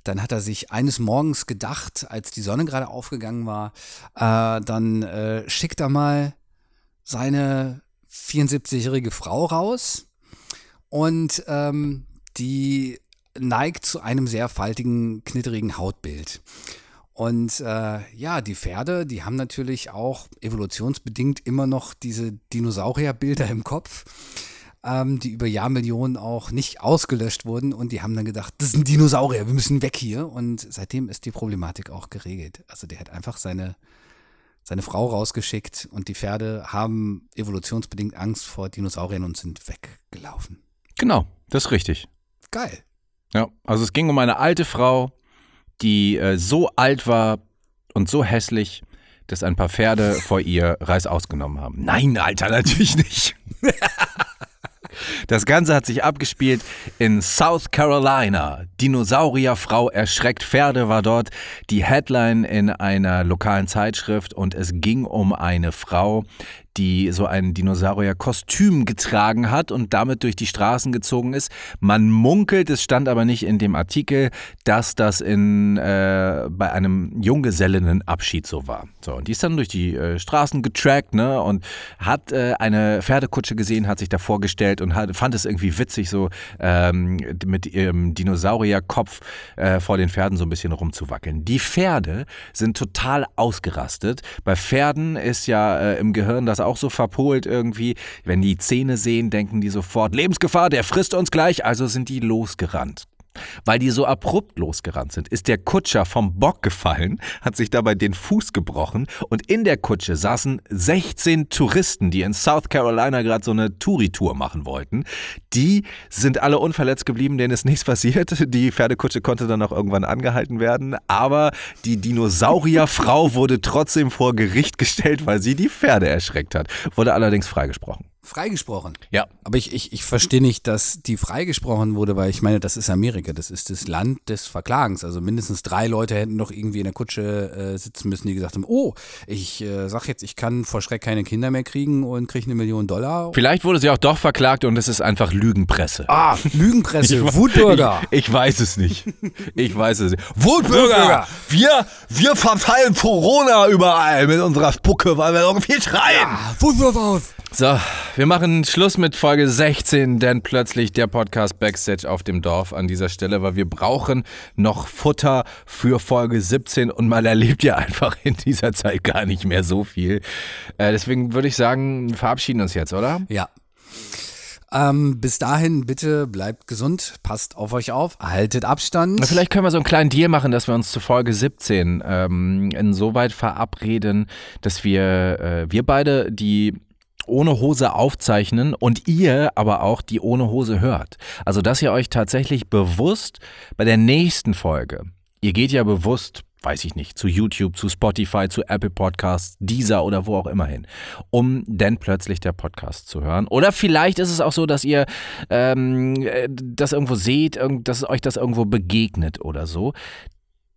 dann hat er sich eines Morgens gedacht, als die Sonne gerade aufgegangen war, äh, dann äh, schickt er mal seine 74-jährige Frau raus und ähm, die neigt zu einem sehr faltigen, knitterigen Hautbild. Und äh, ja, die Pferde, die haben natürlich auch evolutionsbedingt immer noch diese Dinosaurierbilder im Kopf ähm, die über Jahrmillionen auch nicht ausgelöscht wurden und die haben dann gedacht, das sind Dinosaurier, wir müssen weg hier. Und seitdem ist die Problematik auch geregelt. Also der hat einfach seine, seine Frau rausgeschickt und die Pferde haben evolutionsbedingt Angst vor Dinosauriern und sind weggelaufen. Genau, das ist richtig. Geil. Ja, also es ging um eine alte Frau, die äh, so alt war und so hässlich, dass ein paar Pferde vor ihr Reis ausgenommen haben. Nein, Alter, natürlich nicht. Das Ganze hat sich abgespielt in South Carolina. Dinosaurierfrau erschreckt Pferde war dort die Headline in einer lokalen Zeitschrift und es ging um eine Frau, die so ein Dinosaurier-Kostüm getragen hat und damit durch die Straßen gezogen ist. Man munkelt, es stand aber nicht in dem Artikel, dass das in, äh, bei einem Junggesellinnenabschied so war. So, und die ist dann durch die äh, Straßen getrackt ne, und hat äh, eine Pferdekutsche gesehen, hat sich da vorgestellt und hat, fand es irgendwie witzig, so ähm, mit ihrem Dinosaurierkopf äh, vor den Pferden so ein bisschen rumzuwackeln. Die Pferde sind total ausgerastet. Bei Pferden ist ja äh, im Gehirn das auch so verpolt irgendwie. Wenn die Zähne sehen, denken die sofort, Lebensgefahr, der frisst uns gleich, also sind die losgerannt. Weil die so abrupt losgerannt sind, ist der Kutscher vom Bock gefallen, hat sich dabei den Fuß gebrochen und in der Kutsche saßen 16 Touristen, die in South Carolina gerade so eine Touri-Tour machen wollten. Die sind alle unverletzt geblieben, denen ist nichts passiert. Die Pferdekutsche konnte dann auch irgendwann angehalten werden, aber die Dinosaurierfrau wurde trotzdem vor Gericht gestellt, weil sie die Pferde erschreckt hat, wurde allerdings freigesprochen. Freigesprochen. Ja. Aber ich, ich, ich verstehe nicht, dass die freigesprochen wurde, weil ich meine, das ist Amerika, das ist das Land des Verklagens. Also mindestens drei Leute hätten doch irgendwie in der Kutsche äh, sitzen müssen, die gesagt haben, oh, ich äh, sag jetzt, ich kann vor Schreck keine Kinder mehr kriegen und kriege eine Million Dollar. Vielleicht wurde sie auch doch verklagt und es ist einfach Lügenpresse. Ah, Lügenpresse, Wutbürger. Ich, ich, weiß es nicht. Ich weiß es nicht. Wutbürger! Wir, wir verteilen Corona überall mit unserer Spucke, weil wir irgendwie schreien. Ja, Wutbürger. So, wir machen Schluss mit Folge 16, denn plötzlich der Podcast Backstage auf dem Dorf an dieser Stelle, weil wir brauchen noch Futter für Folge 17 und man erlebt ja einfach in dieser Zeit gar nicht mehr so viel. Äh, deswegen würde ich sagen, verabschieden uns jetzt, oder? Ja. Ähm, bis dahin, bitte bleibt gesund, passt auf euch auf, haltet Abstand. Vielleicht können wir so einen kleinen Deal machen, dass wir uns zu Folge 17 ähm, insoweit verabreden, dass wir, äh, wir beide die ohne Hose aufzeichnen und ihr aber auch die ohne Hose hört. Also, dass ihr euch tatsächlich bewusst bei der nächsten Folge, ihr geht ja bewusst weiß ich nicht, zu YouTube, zu Spotify, zu Apple Podcasts, Deezer oder wo auch immer hin, um dann plötzlich der Podcast zu hören. Oder vielleicht ist es auch so, dass ihr ähm, das irgendwo seht, dass euch das irgendwo begegnet oder so.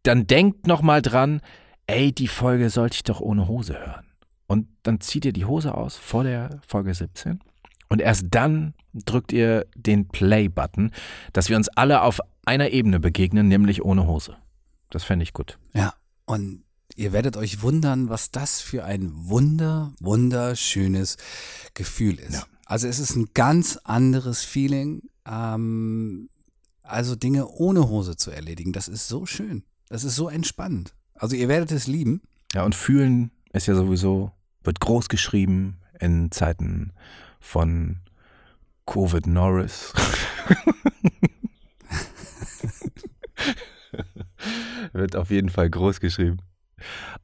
Dann denkt nochmal dran, ey, die Folge sollte ich doch ohne Hose hören. Und dann zieht ihr die Hose aus vor der Folge 17. Und erst dann drückt ihr den Play-Button, dass wir uns alle auf einer Ebene begegnen, nämlich ohne Hose. Das fände ich gut. Ja, und ihr werdet euch wundern, was das für ein wunder, wunderschönes Gefühl ist. Ja. Also es ist ein ganz anderes Feeling, ähm, also Dinge ohne Hose zu erledigen. Das ist so schön. Das ist so entspannend. Also ihr werdet es lieben. Ja, und fühlen ist ja sowieso wird groß geschrieben in Zeiten von Covid Norris. wird auf jeden Fall groß geschrieben.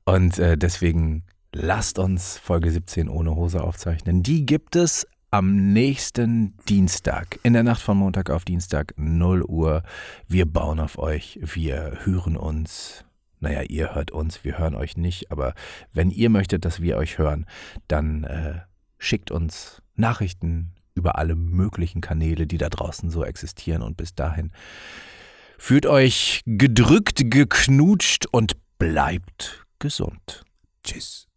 Und äh, deswegen lasst uns Folge 17 ohne Hose aufzeichnen. Die gibt es am nächsten Dienstag, in der Nacht von Montag auf Dienstag, 0 Uhr. Wir bauen auf euch, wir hören uns naja, ihr hört uns, wir hören euch nicht, aber wenn ihr möchtet, dass wir euch hören, dann äh, schickt uns Nachrichten über alle möglichen Kanäle, die da draußen so existieren und bis dahin fühlt euch gedrückt, geknutscht und bleibt gesund. Tschüss.